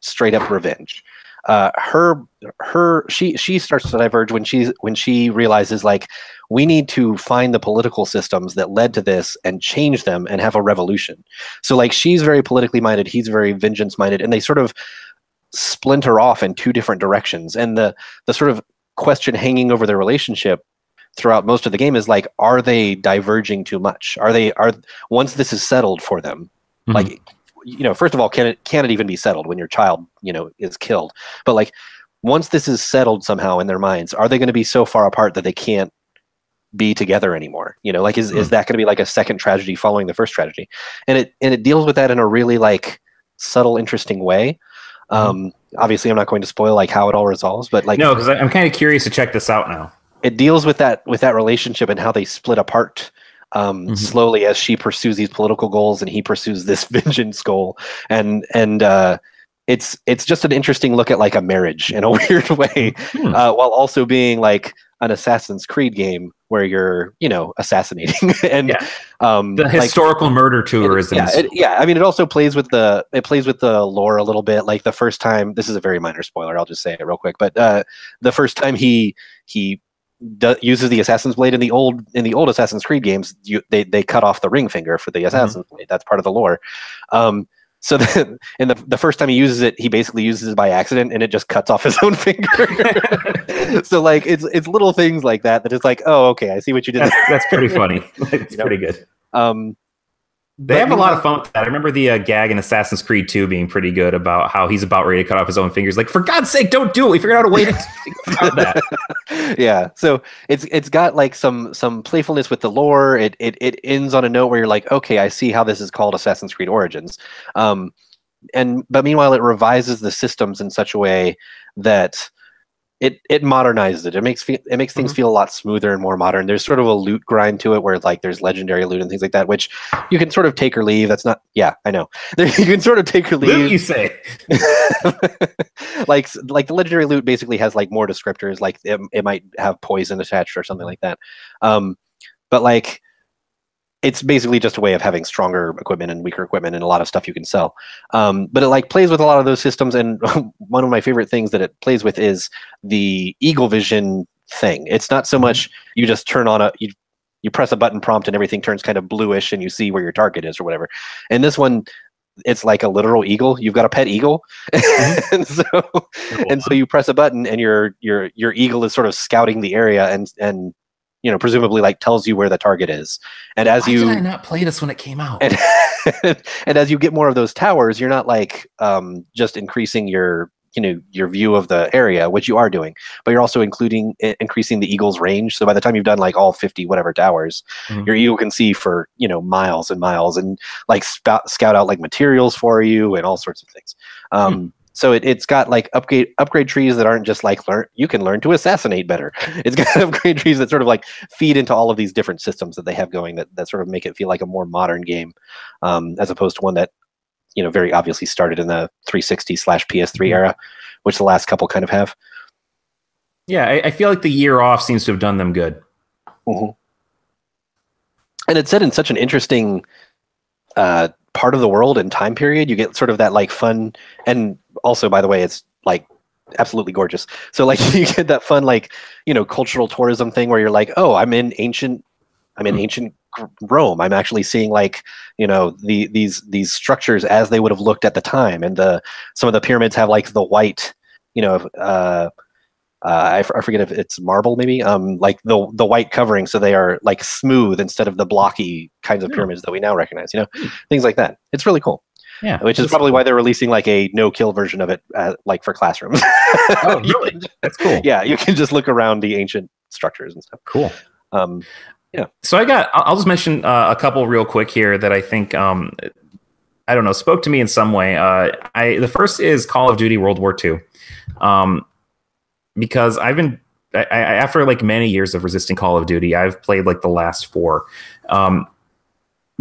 straight up revenge uh, her her she she starts to diverge when she's when she realizes like we need to find the political systems that led to this and change them and have a revolution. So like she's very politically minded he's very vengeance minded and they sort of splinter off in two different directions. And the the sort of question hanging over their relationship throughout most of the game is like are they diverging too much? Are they are once this is settled for them Mhm. like you know first of all can it can it even be settled when your child you know is killed? But like once this is settled somehow in their minds are they going to be so far apart that they can't be together anymore? You know like is, is that going to be like a second tragedy following the first tragedy? And it and it deals with that in a really like subtle interesting way. Um obviously i'm not going to spoil like how it all resolves but like no, because I'm kind of curious to check this out now. it deals with that with that relationship and how they split apart um, Mhm. slowly as she pursues these political goals and he pursues this vengeance goal and and uh, it's it's just an interesting look at like a marriage in a weird way Hmm. uh, while also being like an Assassin's Creed game where you're you know assassinating and Yeah. um, The like- historical murder tourism. yeah, it, yeah. I mean, it also plays with the it plays with the lore a little bit. Like the first time, this is a very minor spoiler. I'll just say it real quick. But uh, the first time he he do, uses the assassin's blade in the old in the old Assassin's Creed games, you, they they cut off the ring finger for the assassin's blade. That's part of the lore. Um, so then, and the the first time he uses it, he basically uses it by accident, and it just cuts off his own finger. so like it's it's little things like that that it's like, oh, okay, I see what you did. that's, that's pretty funny. it's You know? pretty good. Um, They But have a lot know- of fun with that. I remember the uh, gag in Assassin's Creed 2 being pretty good about how he's about ready to cut off his own fingers. Like, for God's sake, don't do it. We figured out a way to to that. yeah so it's it's got like some some playfulness with the lore it, it it ends on a note where you're like okay i see how this is called assassin's creed origins um and but meanwhile it revises the systems in such a way that it it modernizes it. It makes fe- it makes things feel a lot smoother and more modern. There's sort of a loot grind to it where like there's legendary loot and things like that, which you can sort of take or leave. That's not yeah, I know. you can sort of take or leave. Loot, you say? like like the legendary loot basically has like more descriptors like it, it might have poison attached or something like that um but like it's basically just a way of having stronger equipment and weaker equipment and a lot of stuff you can sell. Um but it like plays with a lot of those systems and one of my favorite things that it plays with is the eagle vision thing. It's not so much you just turn on a you you press a button prompt and everything turns kind of bluish and you see where your target is or whatever. And this one it's like a literal eagle. You've got a pet eagle, and so and so you press a button, and your your your eagle is sort of scouting the area, and and you know presumably like tells you where the target is. And as Why you did I not play this when it came out? and and as you get more of those towers, you're not like um, just increasing your you know your view of the area, which you are doing, but you're also including increasing the eagle's range. So by the time you've done like all 50 whatever towers, Mhm. your eagle can see for you know miles and miles and like spout, scout out like materials for you and all sorts of things. Um, So it, it's got like upgrade upgrade trees that aren't just like learn you can learn to assassinate better. It's got upgrade trees that sort of like feed into all of these different systems that they have going that, that sort of make it feel like a more modern game um, as opposed to one that you know very obviously started in the 360 slash PS3 Mhm. era, which the last couple kind of have. yeah, I, I feel like the year off seems to have done them good. And it's set in such an interesting uh, part of the world and time period. You get sort of that like fun, and also by the way, it's like absolutely gorgeous. So like you get that fun like you know cultural tourism thing where you're like, oh, I'm in ancient, I'm in Hmm. ancient Rome. I'm actually seeing like you know the these these structures as they would have looked at the time, and the some of the pyramids have like the white, you know. Uh, uh, I, f- I forget if it's marble, maybe. Um, like the the white covering, so they are like smooth instead of the blocky kinds of Yeah. pyramids that we now recognize. You know, things like that. It's really cool. Yeah, Which is probably why they're releasing like a no kill version of it, uh, like for classrooms. Oh, really? that's cool. yeah, you can just look around the ancient structures and stuff. cool. Um, yeah. So I got. I'll I'll just mention uh, a couple real quick here that I think. Um, I don't know. Spoke to me in some way. Uh, I the first is Call of Duty World War II, um, because I've been I, I, after like many years of resisting Call of Duty, I've played like the last four. Um,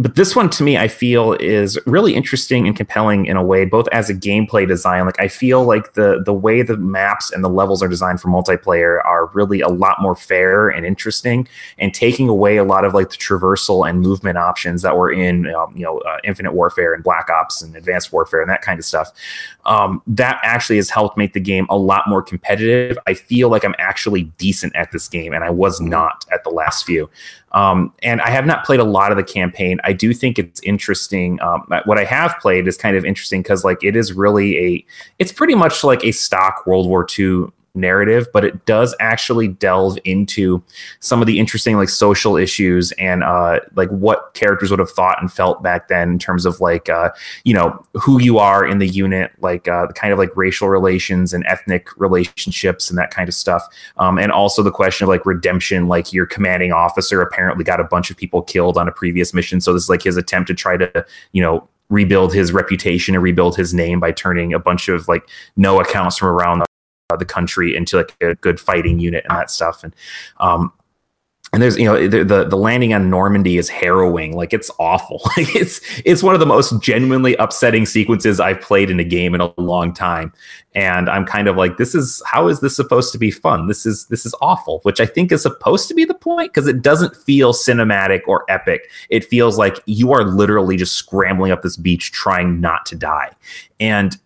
but this one to me, I feel is really interesting and compelling in a way, both as a gameplay design. Like I feel like the the way the maps and the levels are designed for multiplayer are really a lot more fair and interesting, and taking away a lot of like the traversal and movement options that were in um, you know uh, Infinite Warfare and Black Ops and Advanced Warfare and that kind of stuff. Um, that actually has helped make the game a lot more competitive. I feel like I'm actually decent at this game, and I was not at the last few. Um, and I have not played a lot of the campaign. I do think it's interesting. Um, what I have played is kind of interesting because like it is really a, it's pretty much like a stock World War II narrative, but it does actually delve into some of the interesting like social issues and uh, like what characters would have thought and felt back then in terms of like uh, you know who you are in the unit, like uh, the kind of like racial relations and ethnic relationships and that kind of stuff. Um, and also the question of like redemption like your commanding officer apparently got a bunch of people killed on a previous mission. So this is like his attempt to try to you know rebuild his reputation and rebuild his name by turning a bunch of like no accounts from around the, country into like a good fighting unit and that stuff. And um and there's you know the, the the landing on Normandy is harrowing. Like it's awful. Like it's it's one of the most genuinely upsetting sequences I've played in a game in a long time. And I'm kind of like this is how is this supposed to be fun? This is this is awful which I think is supposed to be the point because it doesn't feel cinematic or epic. It feels like you are literally just scrambling up this beach trying not to die. And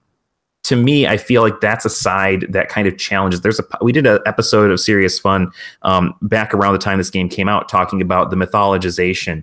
to me, I feel like that's a side that kind of challenges. There's a we did an episode of Serious Fun um, back around the time this game came out, talking about the mythologization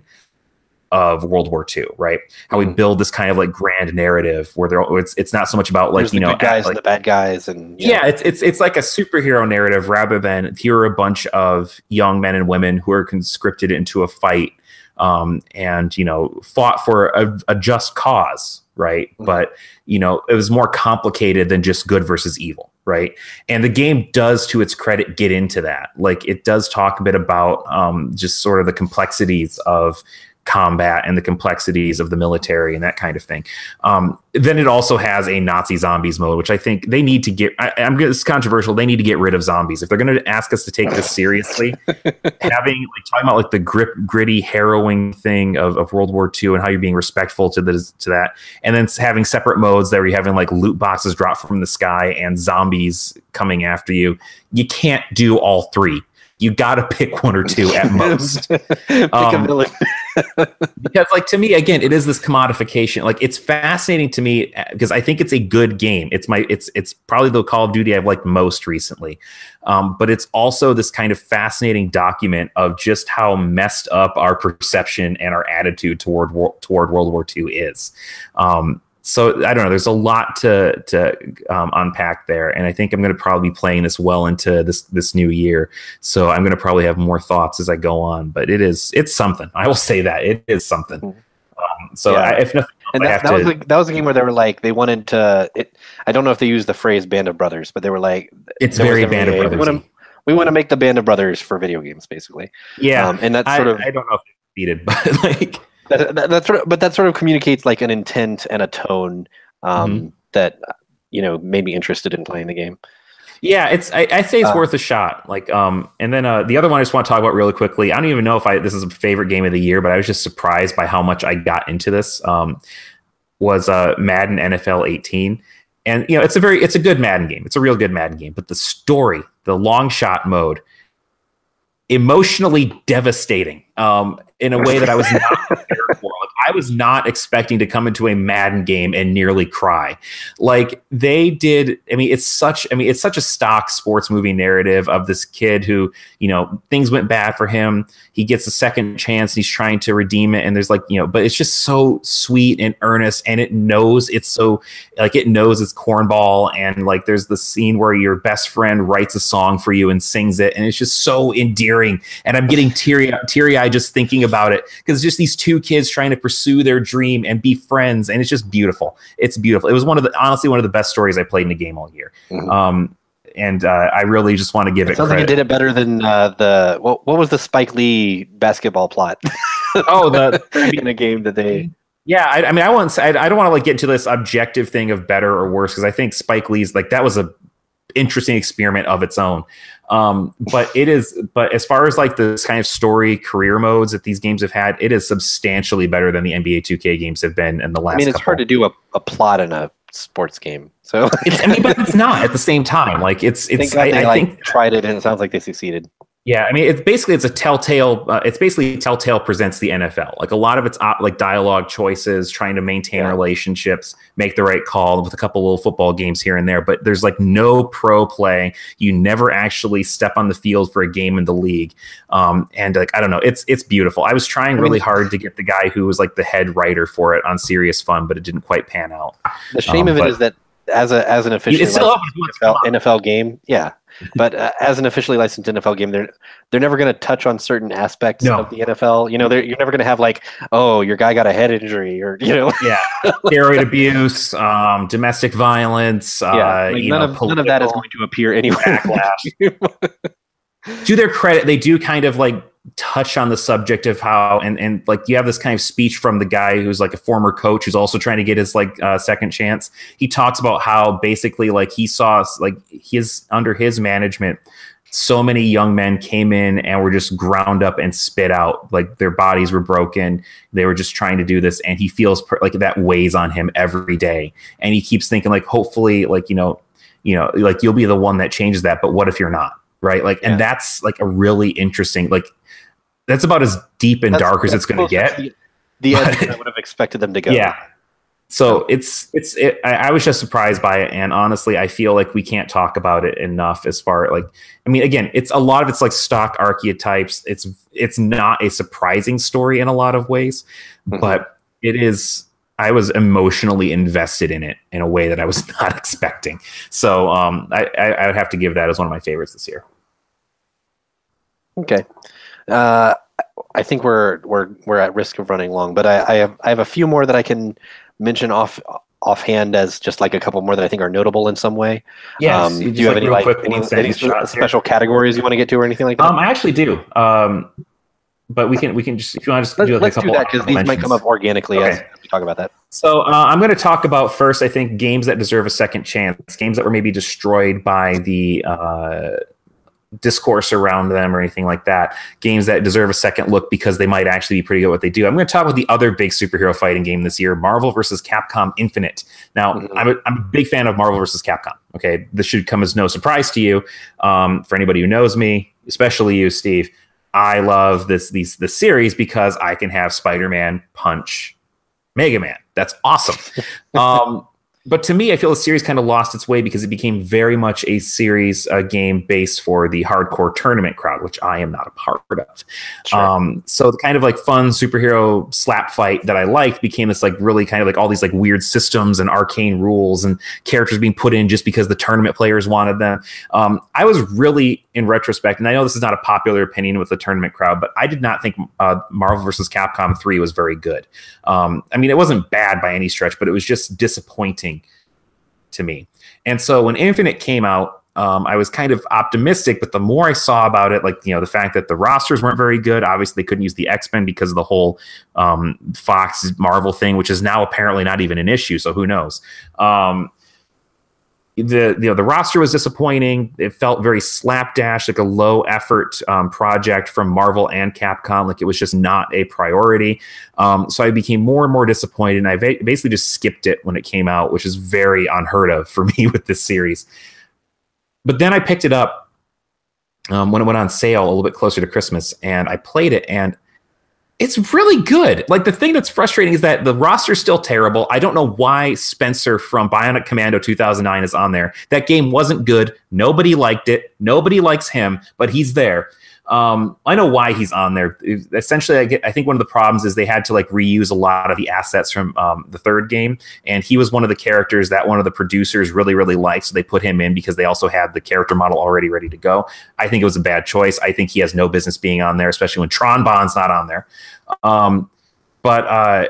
of World War II, right? How we Mhm. build this kind of like grand narrative where there it's it's not so much about like there's you the know good guys like, and the bad guys, and yeah, it's it's it's like a superhero narrative rather than here are a bunch of young men and women who are conscripted into a fight um, and you know fought for a, a just cause, right? Mhm. But you know it was more complicated than just good versus evil, right? And the game does, to its credit, get into that. Like it does talk a bit about um, just sort of the complexities of combat and the complexities of the military and that kind of thing. Um, then it also has a Nazi zombies mode, which I think they need to get. I, I'm gonna- it's controversial. They need to get rid of zombies if they're going to ask us to take this seriously. having like talking about like the grip, gritty, harrowing thing of, of World War II and how you're being respectful to this to that, and then having separate modes that where you're having like loot boxes drop from the sky and zombies coming after you. You can't do all three. You got to pick one or two at most Pick a Um, villain. Because like to me again it is this commodification. Like it's fascinating to me uh, because i think it's a good game. It's my it's it's probably the call of duty i've liked most recently. Um, but it's also this kind of fascinating document of just how messed up our perception and our attitude toward wor- toward world war ii is. Um, so I don't know. There's a lot to to um, unpack there, and I think I'm going to probably be playing this well into this this new year. So I'm going to probably have more thoughts as I go on. But it is it's something. I will say that it is something. Mhm. Um, so Yeah. I, if nothing, else, And I that, that was to. that was a game where they were like they wanted to. It, I don't know if they used the phrase "band of brothers," but they were like, it's very Band of we Brothers. we want to make the band of brothers for video games, basically. Yeah, um, and that's I, sort of I don't know if it's defeated, but like that, that, that sort of, but that sort of communicates like an intent and a tone um, Mm-hmm. that you know made me interested in playing the game. Yeah, it's. I, I say it's Uh, worth a shot. Like, um, and then uh, the other one I just want to talk about really quickly. I don't even know if I this is a favorite game of the year, but I was just surprised by how much I got into this. Um, was uh, Madden NFL 18, and you know, it's a very, it's a good Madden game. It's a real good Madden game, but the story, the long shot mode, emotionally devastating. Um, in a way that I was not prepared was not expecting to come into a Madden game and nearly cry. Like they did. I mean, it's such. I mean, it's such a stock sports movie narrative of this kid who, you know, things went bad for him. He gets a second chance. He's trying to redeem it, and there's like, you know, but it's just so sweet and earnest, and it knows it's so like it knows it's cornball, and like there's the scene where your best friend writes a song for you and sings it, and it's just so endearing. And I'm getting teary teary eyed just thinking about it because just these two kids trying to pursue their dream and be friends, and it's just beautiful. It's beautiful. It was one of the honestly one of the best stories I played in a game all year. Mhm. Um, and uh, I really just want to give It it sounds like it did it better than uh, the what, what was the Spike Lee basketball plot oh, the in a game that they Yeah, I, I mean, I want. I, I don't want to like get into this objective thing of better or worse because I think Spike Lee's like that was a interesting experiment of its own. Um, but it is. But as far as like this kind of story career modes that these games have had, it is substantially better than the NBA 2K games have been in the last. I mean, it's couple. hard to do a, a plot in a sports game. So It's, I mean, but it's not at the same time. Like it's thank it's. God I, they I like think tried it and it sounds like they succeeded. Yeah, I mean, it's basically it's a telltale. Uh, it's basically Telltale presents the NFL. Like a lot of it's op- like dialogue choices, trying to maintain Yeah. relationships, make the right call with a couple little football games here and there. But there's like no pro play. You never actually step on the field for a game in the league. Um, and like I don't know, it's it's beautiful. I was trying mean- really hard to get the guy who was like the head writer for it on Serious Fun, but it didn't quite pan out. The shame Um, of it but- is that as a as an officially It's licensed open. It's come NFL, NFL game, yeah. But uh, as an officially licensed NFL game, they're they're never going to touch on certain aspects No. of the NFL. You know, they're, you're never going to have like, oh, your guy got a head injury, or you know, Yeah, steroid abuse, um, domestic violence. Uh, yeah. Like, you none know, of none of that is going to appear anywhere. backlash. to their credit, they do kind of like touch on the subject of how and and like you have this kind of speech from the guy who's like a former coach who's also trying to get his like uh, second chance. He talks about how basically like he saw like his under his management so many young men came in and were just ground up and spit out like their bodies were broken they were just trying to do this and he feels per- like that weighs on him every day and he keeps thinking like hopefully like you know you know like you'll be the one that changes that but what if you're not right like Yeah. and that's like a really interesting like that's about as deep and That's- dark as it's going to get The, the edge I would have expected them to go. yeah. So it's it's it, I, I was just surprised by it, and honestly, I feel like we can't talk about it enough. As far like, I mean, again, it's a lot of it's like stock archetypes. It's it's not a surprising story in a lot of ways, Mhm. but it is. I was emotionally invested in it in a way that I was not expecting. So um, I, I, I would have to give that as one of my favorites this year. Okay. Uh, I think we're we're we're at risk of running long, but I, I have I have a few more that I can mention off offhand as just like a couple more that I think are notable in some way. Um, do you have any like any, any special categories you want to get to or anything like that? Um, I actually do. Um, but we can we can just if you want to just Let's, do like let's a do couple that because these might come up organically as Okay. we talk about that. So uh, I'm going to talk about first. I think games that deserve a second chance, games that were maybe destroyed by the uh, discourse around them or anything like that. Games that deserve a second look because they might actually be pretty good at what they do. I'm going to talk about the other big superhero fighting game this year, Marvel versus Capcom Infinite. Now, Mhm. I'm, a, I'm a big fan of Marvel versus Capcom. Okay, this should come as no surprise to you. Um, for anybody who knows me, especially you, Steve. I love this these the series because I can have Spider-Man punch Mega Man. That's awesome. Um, but to me, I feel the series kind of lost its way because it became very much a series uh, game based for the hardcore tournament crowd, which I am not a part of. Sure. Um, so the kind of like fun superhero slap fight that I liked became this like really kind of like all these like weird systems and arcane rules and characters being put in just because the tournament players wanted them. Um, I was really, in retrospect, and I know this is not a popular opinion with the tournament crowd, but I did not think uh, Marvel vs. Capcom 3 was very good. Um, I mean, it wasn't bad by any stretch, but it was just disappointing to me. And so when Infinite came out, um, I was kind of optimistic, but the more I saw about it, like you know, the fact that the rosters weren't very good. Obviously, they couldn't use the X Men because of the whole um, Fox Marvel thing, which is now apparently not even an issue. So who knows? Um, the you know the roster was disappointing. It felt very slapdash, like a low effort um, project from Marvel and Capcom. Like it was just not a priority. Um, so I became more and more disappointed, and I ba- basically just skipped it when it came out, which is very unheard of for me with this series. But then I picked it up um, when it went on sale a little bit closer to Christmas, and I played it, and it's really good. Like the thing that's frustrating is that the roster's still terrible. I don't know why Spencer from Bionic Commando 2009 is on there. That game wasn't good. Nobody liked it. Nobody likes him, but he's there. Um, I know why he's on there. Essentially, I get. I think one of the problems is they had to like reuse a lot of the assets from um, the third game, and he was one of the characters that one of the producers really, really liked. So they put him in because they also had the character model already ready to go. I think it was a bad choice. I think he has no business being on there, especially when Tron Bonne's not on there. Um, but uh,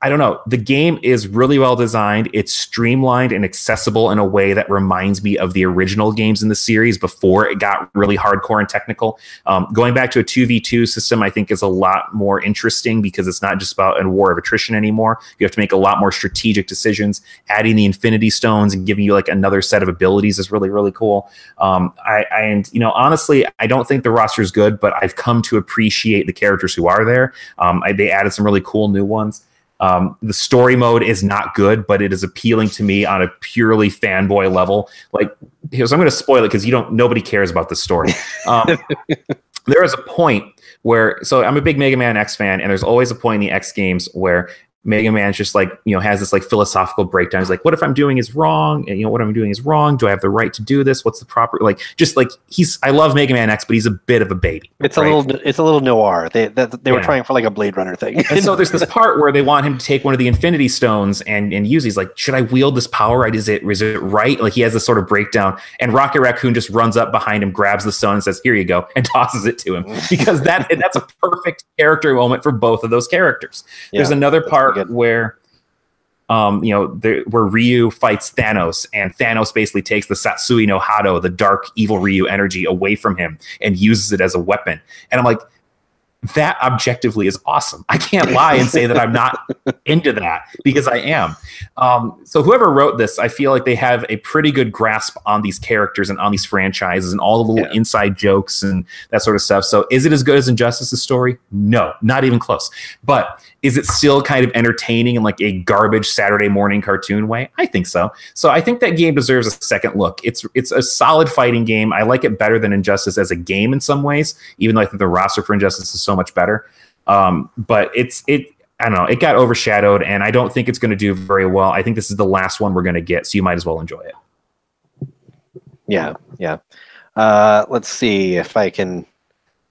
I don't know. The game is really well designed. It's streamlined and accessible in a way that reminds me of the original games in the series before it got really hardcore and technical. Um, going back to a 2v2 system, I think is a lot more interesting because it's not just about a war of attrition anymore. You have to make a lot more strategic decisions. Adding the Infinity Stones and giving you like another set of abilities is really, really cool. Um, I, I, and, you know, honestly, I don't think the roster is good, but I've come to appreciate the characters who are there. Um, I, they added some really cool new ones. Um, the story mode is not good, but it is appealing to me on a purely fanboy level. Like, so I'm going to spoil it because you don't. Nobody cares about the story. Um, there is a point where, so I'm a big Mega Man X fan, and there's always a point in the X games where Mega Man's just like, you know, has this like philosophical breakdown. He's like, what if I'm doing is wrong? And, you know, what I'm doing is wrong. Do I have the right to do this? What's the proper, like, just like he's, I love Mega Man X, but he's a bit of a baby. It's right? a little, it's a little noir. They, they, they were Yeah. trying for like a Blade Runner thing. And so there's this part where they want him to take one of the Infinity Stones and and use. it. He's like, should I wield this power? Right? Is it is it right? Like he has this sort of breakdown, and Rocket Raccoon just runs up behind him, grabs the stone, and says, "Here you go," and tosses it to him because that that's a perfect character moment for both of those characters. there's another part where. Um, you know, where Ryu fights Thanos, and Thanos basically takes the Satsui no Hado, the dark evil Ryu energy, away from him and uses it as a weapon. And I'm like, that objectively is awesome. I can't lie and say that I'm not into that because I am. Um, so whoever wrote this, I feel like they have a pretty good grasp on these characters and on these franchises and all the little Yeah. inside jokes and that sort of stuff. So is it as good as Injustice's story? No, not even close. But is it still kind of entertaining in like a garbage Saturday morning cartoon way? I think so. So I think that game deserves a second look. It's it's a solid fighting game. I like it better than Injustice as a game in some ways, even though I think the roster for Injustice is so much better. Um, but it's it I don't know, it got overshadowed and I don't think it's going to do very well. I think this is the last one we're going to get, so you might as well enjoy it. Yeah, yeah. Uh, let's see if I can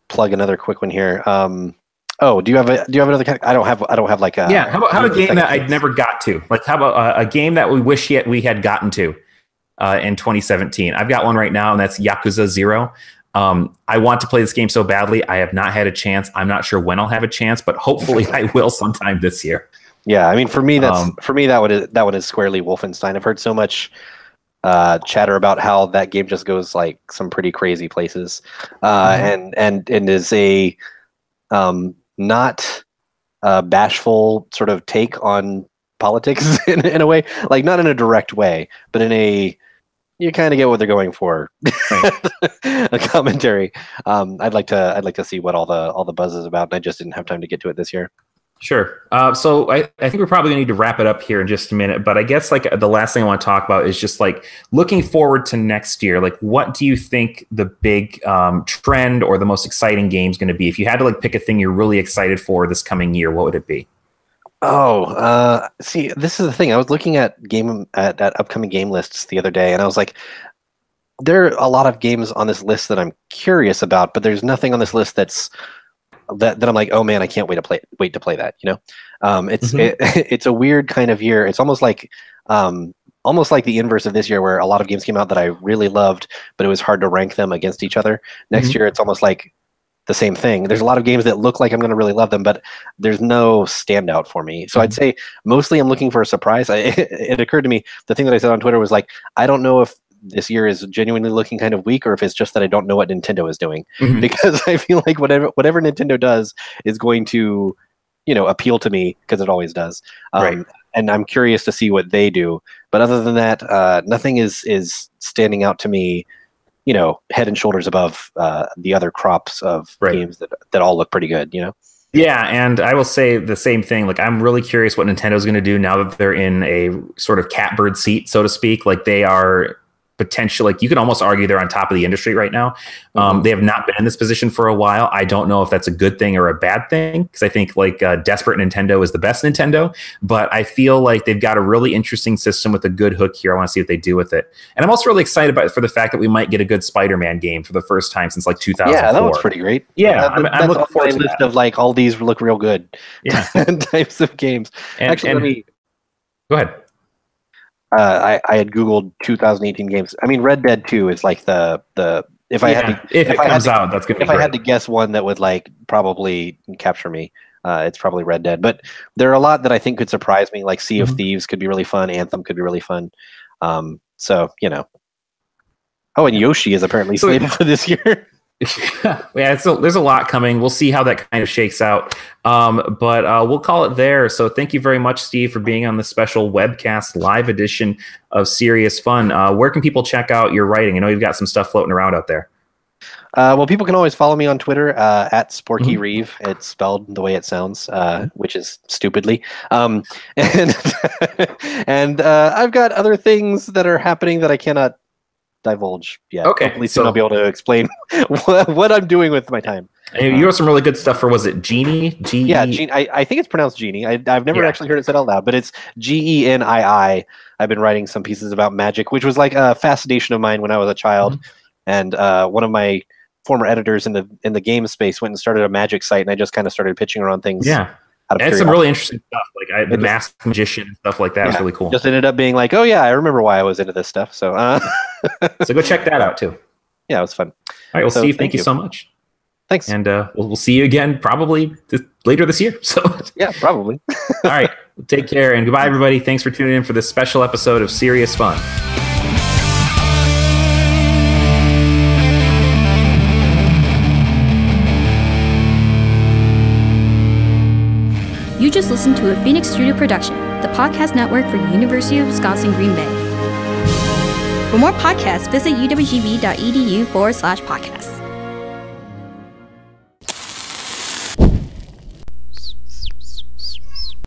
plug another quick one here. Um, oh, do you have a do you have another? kind- I don't have I don't have like a yeah, how about how about a game that I'd never got to? Like how about uh, a game that we wish yet we had gotten to uh, in 2017? I've got one right now, and that's Yakuza Zero. Um, I want to play this game so badly. I have not had a chance. I'm not sure when I'll have a chance, but hopefully I will sometime this year. Yeah, I mean for me that's Um, for me that would that one is squarely Wolfenstein. I've heard so much uh, chatter about how that game just goes like some pretty crazy places, uh, Mhm. and and and is a um, not a bashful sort of take on politics in, in a way, like not in a direct way, but in a you kind of get what they're going for. a commentary. Um, I'd like to I'd like to see what all the all the buzz is about, and I just didn't have time to get to it this year. Sure. Uh, so I, I think we're probably going to need to wrap it up here in just a minute. But I guess like the last thing I want to talk about is just like looking forward to next year. Like, what do you think the big um, trend or the most exciting game is going to be? If you had to like pick a thing you're really excited for this coming year, what would it be? Oh, uh, see, this is the thing. I was looking at game at, at upcoming game lists the other day, and I was like, there are a lot of games on this list that I'm curious about, but there's nothing on this list that's that, that I'm like, oh man, I can't wait to play wait to play that. You know, um, it's Mhm. it, it's a weird kind of year. It's almost like um, almost like the inverse of this year, where a lot of games came out that I really loved, but it was hard to rank them against each other. Next Mhm. year, it's almost like the same thing. There's a lot of games that look like I'm going to really love them, but there's no standout for me. So I'd say mostly I'm looking for a surprise. I, it occurred to me the thing that I said on Twitter was like, I don't know if this year is genuinely looking kind of weak or if it's just that I don't know what Nintendo is doing Mhm. because I feel like whatever whatever Nintendo does is going to you know appeal to me because it always does. Um, Right. And I'm curious to see what they do. But other than that, uh, nothing is is standing out to me. You know, head and shoulders above uh, the other crops of Right. games that that all look pretty good. You know. Yeah, and I will say the same thing. Like, I'm really curious what Nintendo's going to do now that they're in a sort of catbird seat, so to speak. Like, they are potentially, like, you can almost argue they're on top of the industry right now. Um, Mhm. they have not been in this position for a while. I don't know if that's a good thing or a bad thing because I think like uh, desperate Nintendo is the best Nintendo, but I feel like they've got a really interesting system with a good hook here. I want to see what they do with it, and I'm also really excited about for the fact that we might get a good Spider-Man game for the first time since like 2004. Yeah, that looks pretty great. Yeah, That- I'm, I'm looking on forward my to list that. of like all these look real good. Yeah, types of games. and, Actually, and- let me. go ahead. Uh, I I had googled 2018 games. I mean, Red Dead 2 is like the the if I had to if, if it I comes to- out, that's gonna if I had to guess one that would like probably capture me, uh, it's probably Red Dead. But there are a lot that I think could surprise me. Like Sea of Mhm. Thieves could be really fun. Anthem could be really fun. Um, so you know. Oh, and Yoshi is apparently So- slated for this year. yeah, it's a, there's a lot coming. We'll see how that kind of shakes out. Um, but uh, we'll call it there. So thank you very much, Steve, for being on the special webcast live edition of Serious Fun. Uh, where can people check out your writing? I know you've got some stuff floating around out there. Uh, well, people can always follow me on Twitter uh, at Sporky Mhm. Reeve. It's spelled the way it sounds, uh, which is stupidly. Um, and and uh, I've got other things that are happening that I cannot divulge yet. Okay, Hopefully soon so- I'll be able to explain what, what I'm doing with my time. You wrote some really good stuff for was it Genie? G Yeah, Gene, I, I think it's pronounced Genie. I, I've never Yeah. actually heard it said out loud, but it's G E N I I. I've been writing some pieces about magic, which was like a fascination of mine when I was a child. Mm-hmm. And uh, one of my former editors in the in the game space went and started a magic site, and I just kind of started pitching around things. yeah. And it's some curiosity. really interesting stuff. Like I, the Masked Magician stuff like that was really cool. just ended up being like, oh yeah, I remember why I was into this stuff. So uh, so go check that out too. Yeah, it was fun. All right, Well, So, Steve, thank thank you you. so much. Thanks. And uh, we'll, we'll see you again probably this, later this year. So. yeah, probably. All right. Take care and goodbye, everybody. Thanks for tuning in for this special episode of Serious Fun. You just listened to a Phoenix Studio production, the podcast network for University of Wisconsin Green Bay. For more podcasts, visit uwgb.edu forward slash podcasts.